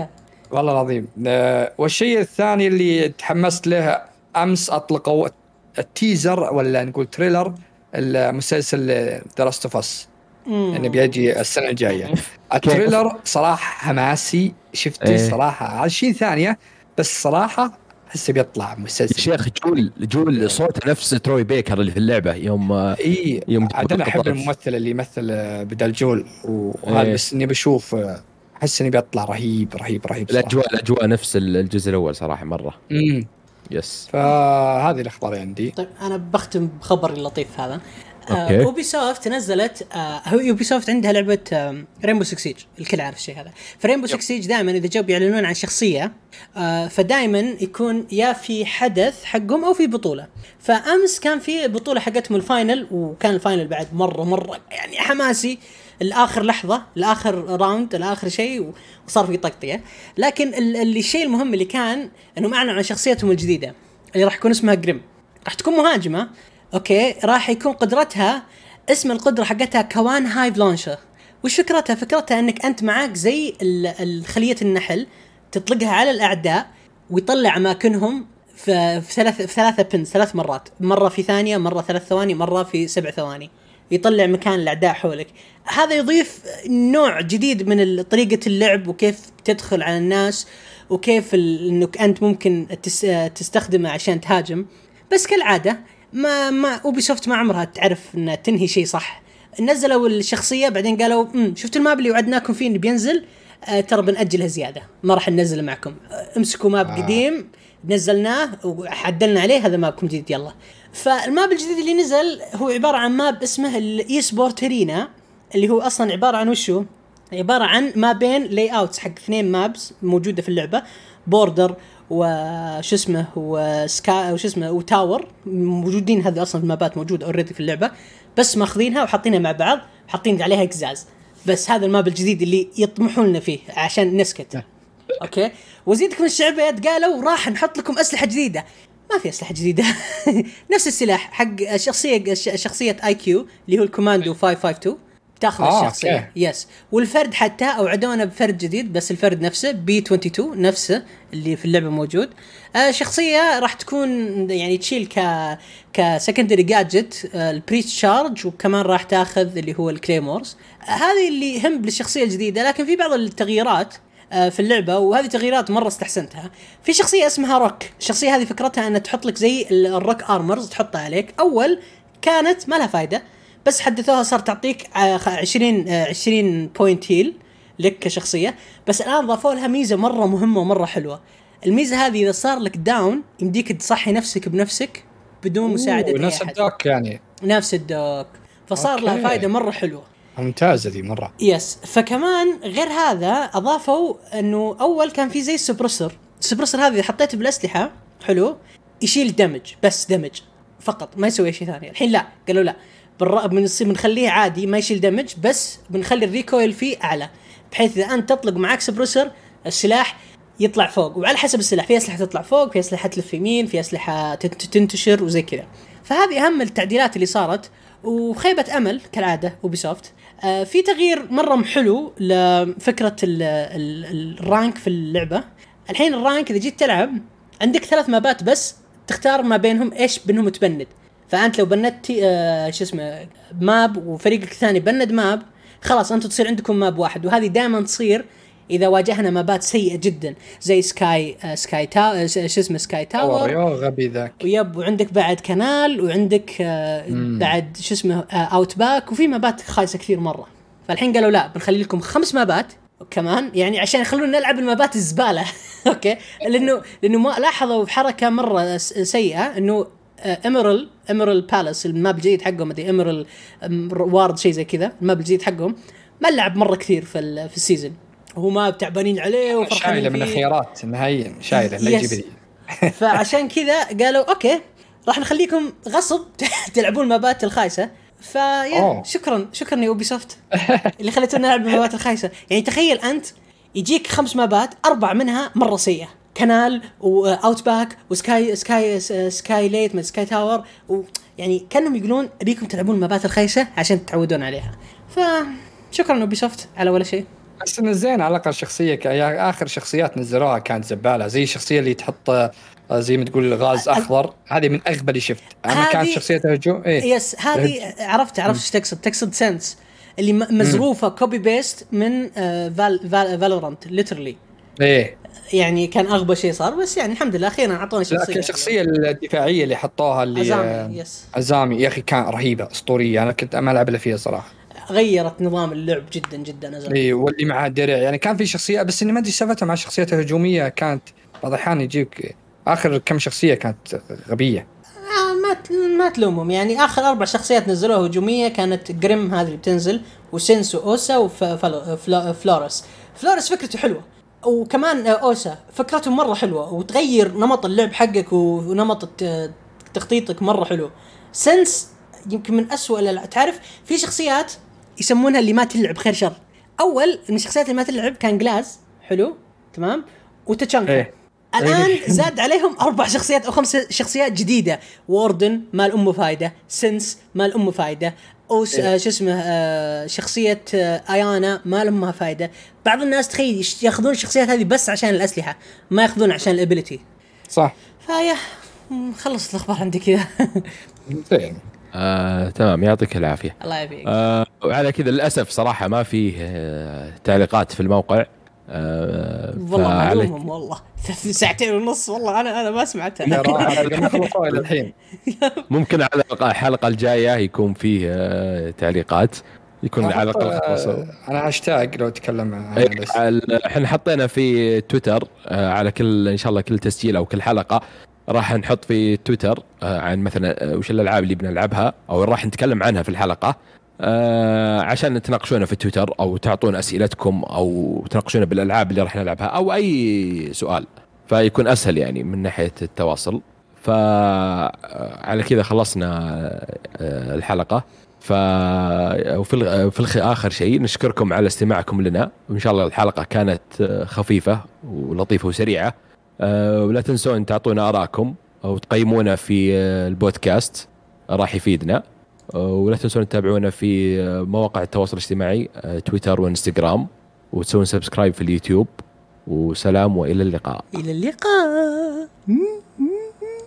والله العظيم. آه، والشيء الثاني اللي تحمست له أمس أطلقوا ال teaser ولا نقول trailer المسلسل The Last of Us مم. إنه بيجي السنة الجاية ال trailer صراحة حماسي شفته إيه. صراحة على شيء ثانية بس صراحة احسه بيطلع يا مسلسل شيخ جول جول صوته نفس تروي بيكر اللي في اللعبة يوم اي يوم عاد أنا أحب. الممثل اللي يمثل آه، بدل جول وهذا إيه. بس إني بشوف آه، أحس إني بيطلع رهيب رهيب رهيب صراحة. الأجواء الاجواء نفس الجزء الأول صراحة مرة امم yes فهذه الأخبار عندي. طيب أنا بختم بخبر اللطيف هذا. okay. Ubisoft نزلت آه هو Ubisoft عندها لعبة Rainbow 6 Siege الكل عارف الشيء هذا. ف Rainbow 6 Siege دائما إذا جو بيعلنون عن شخصية آه فدائما يكون يا في حدث حقهم أو في بطولة. فأمس كان في بطولة حقتهم ال final وكان ال final بعد مرة مرة يعني حماسي. لاخر لحظة لاخر round لاخر شيء وصار في طقطقة. لكن الشيء المهم اللي كان انهم اعلنوا عن شخصيتهم الجديدة اللي راح يكون اسمها Grim راح تكون مهاجمة okay راح يكون قدرتها اسم القدرة حقتها Kawan Hive Launcher وش فكرتها؟ فكرتها إنك أنت معاك زي خليه النحل تطلقها على الأعداء ويطلع أماكنهم في ثلاث في ثلاثة pings ثلاث مرات. مرة في ثانية مرة ثلاث ثواني مرة في سبع ثواني. يطلع مكان الأعداء حولك. هذا يضيف نوع جديد من طريقة اللعب وكيف تدخل على الناس وكيف إنك أنت ممكن تس تستخدمه عشان تهاجم. بس كالعادة ما ما Ubisoft ما عمرها تعرف إنها تنهي شيء صح. نزلوا الشخصية بعدين قالوا امم شفتوا ال map اللي وعدناكم فيه إنه بينزل؟ آه ترى بنأجلها زيادة. ما راح ننزله معكم. آه امسكوا map آه. قديم نزلناه وعدلنا عليه هذا map كم جديد يلا. فال map الجديد اللي نزل هو عبارة عن map اسمه ال eSport Arena اللي هو أصلا عبارة عن وشو؟ عبارة عن ما بين layouts حق اثنين maps موجودة في اللعبة Border وش اسمه؟ و Sky وش اسمه؟ و Tower موجودين هذه أصلا المابات موجودة already في اللعبة بس ماخذينها وحاطينها مع بعض حاطين عليها قزاز بس هذا ال map الجديد اللي يطمحون لنا فيه عشان نسكت. okay؟ وزيدكم الشعبيات قالوا راح نحط لكم أسلحة جديدة. ما في أسلحة جديدة. نفس السلاح حق شخصية شخصية IQ اللي هو ال Commando 552 تأخذ آه، الشخصية. okay. yes والفرد حتى أوعدونا بفرد جديد بس الفرد نفسه P 22 نفسه اللي في اللعبة موجود. آه شخصية راح تكون يعني تشيل ك ك secondary gadget آه ال breach charge وكمان راح تأخذ اللي هو ال claymores آه هذه اللي يهم بالشخصية الجديدة لكن في بعض التغييرات في اللعبة وهذه تغييرات مرة استحسنتها. في شخصية اسمها Rook. الشخصيه هذه فكرتها انها تحط لك زي ال- ال Rook armors تحطها عليك. أول كانت ما لها فائده بس حدثوها صار تعطيك آه، خ- 20 آه، 20 point heal لك كشخصية. بس الآن ضافوا لها ميزة مرة مهمة ومرة حلوة. الميزة هذه إذا صار لك down يمديك تصحي نفسك بنفسك بدون مساعدة أي نفس احد ال Doc يعني. نفس ال Doc. فصار لها okay. فائده مرة حلوة. ممتازه ذي مرة. yes فكمان غير هذا أضافوا إنه أول كان في زي ال suppressor ال suppressor هذا اذا حطيته بالأسلحة حلو يشيل damage بس damage فقط ما يسوي شيء ثاني. الحين لا قالوا لا. بنخليه عادي ما يشيل damage بس بنخلي ال recoil فيه أعلى. بحيث إذا أنت تطلق معك suppressor السلاح يطلع فوق. وعلى حسب السلاح في أسلحة تطلع فوق في أسلحة تلف يمين في أسلحة تنت- تنتشر وزي كذا. فهذه أهم التعديلات اللي صارت. وخيبة أمل كالعادة Ubisoft آه في تغيير مرة حلو ال- ال rank في اللعبة. الحين ال rank إذا جيت تلعب عندك ثلاث مابات بس تختار ما بينهم إيش بينهم تبند. فأنت لو بندت آه شو اسمه map وفريقك الثاني بند map خلاص أنتم تصير عندكم map واحد. وهذه دائما تصير إذا واجهنا مابات سيئة جدا زي Sky آه Sky تا آه شو اسمه Sky Tower. يا غبي ذاك. ويب وعندك بعد Canal وعندك آه بعد شو اسمه Outback وفي مابات خايسة كثير مرة. فالحين قالوا لا بنخلي لكم خمس مابات كمان يعني عشان يخلونا نلعب المابات الزبالة. okay؟ لأنه لأنه ما لاحظوا حركه مرة سيئة إنه ايمرال Emerald Plains ال map الجديد حقهم ذي Emerald وارد شيء زي كذا ال map الجديد حقهم ما لعب مرة كثير في في ال season وهو map تعبانين عليه شايله وفرحانين من فيه. الخيارات النهائيه شايله لا. يجيب ذي فعشان كذا قالوا okay راح نخليكم غصب تلعبون المابات الخايسة. فيا. شكرا شكرا يا Ubisoft اللي خليتونا نلعب المابات الخايسة. يعني تخيل أنت يجيك خمس مابات أربع منها مرة سيئة. Canal و Outback و Sky Sky Sky ليت من Sky Tower يعني كأنهم يقولون أبيكم تلعبون المابات الخايسة عشان تتعودون عليها. فشكرا Ubisoft على ولا شيء. بس إنه زين على الأقل شخصية ك... يعني آخر شخصيات نزلوها كانت زبالة زي الشخصيه اللي تحط آه، زي ما تقول غاز أخضر. هذه من أغبى اللي شفت. أنا هذه- كانت شخصيتها هجوم إيه. yes هذه عرفت عرفت إيش تقصد؟ تقصد Sens اللي مزروفة copy paste من آه، Val Val Valorant literally إيه. يعني كان أغبى شيء صار بس يعني الحمد لله أخيرا اعطونا شخصية لكن الشخصية الدفاعية اللي حطوها اللي Azami آه، yes Azami يا أخي كان رهيبة أسطورية. أنا كنت ما ألعب إلا فيها صراحة. غيرت نظام اللعب جدا جدا Azami اي واللي معاه درع يعني كان في شخصية بس إني ما أدري سالفتها مع الشخصيات الهجوميه كانت. بعض الأحيان يجيك آخر كم شخصية كانت غبية. آه ما ما تلومهم. يعني آخر أربع شخصيات نزلوها هجومية كانت Grim هذه اللي بتنزل و Sens و Osa و Flores Flores. فكرته حلوة. وكمان Osa فكرته مرة حلوة وتغير نمط اللعب حقك ونمط تخطيطك مرة حلو. Sens يمكن من أسوأ. تعرف في شخصيات يسمونها اللي ما تلعب خير شر. أول من الشخصيات اللي ما تلعب كان Glaz. حلو؟ تمام؟ و Tachanka. إيه. الآن زاد عليهم أربع شخصيات أو خمس شخصيات جديدة. و Warden مال أمه فايدة. Sens مال أمه فايدة. Os آه شو اسمه آه شخصية آه Iana ما لهم فايدة. بعض الناس تخيل ياخذون الشخصيات هذه بس عشان الأسلحة ما ياخذون عشان الابيلتي صح. فيا خلصت الأخبار عندي كذا. زين آه تمام يعطيك العافية. الله يعافيك آه وعلى كذا للأسف صراحة ما فيه آه تعليقات في الموقع. آه والله معلومهم والله. ساعتين ونص والله أنا أنا ما سمعتها. الحين. ممكن على الحلقة الجاية يكون فيه آه تعليقات. يكون على الأقل آه، خلصوا أنا هاشتاج لو اتكلم عنها إيه، إحنا حطينا في تويتر آه، على كل إن شاء الله كل تسجيل أو كل حلقة. راح نحط في تويتر آه، عن مثلا آه، وش الألعاب اللي بنلعبها أو راح نتكلم عنها في الحلقة. آه، عشان تناقشونا في تويتر أو تعطون أسئلتكم أو تناقشونا بالألعاب اللي راح نلعبها أو أي سؤال. فيكون أسهل يعني من ناحية التواصل. فعلى كذا خلصنا الحلقة. ف وفي في. آخر شيء نشكركم على استماعكم لنا. وإن شاء الله الحلقة كانت خفيفة ولطيفة وسريعة. ولا تنسون تعطونا ارائكم أو تقيمونا في آه، البودكاست راح يفيدنا. آه، ولا تنسون تتابعونا في آه، مواقع التواصل الاجتماعي آه، تويتر وانستغرام وتسوون subscribe في اليوتيوب. وسلام وإلى اللقاء. إلى اللقاء.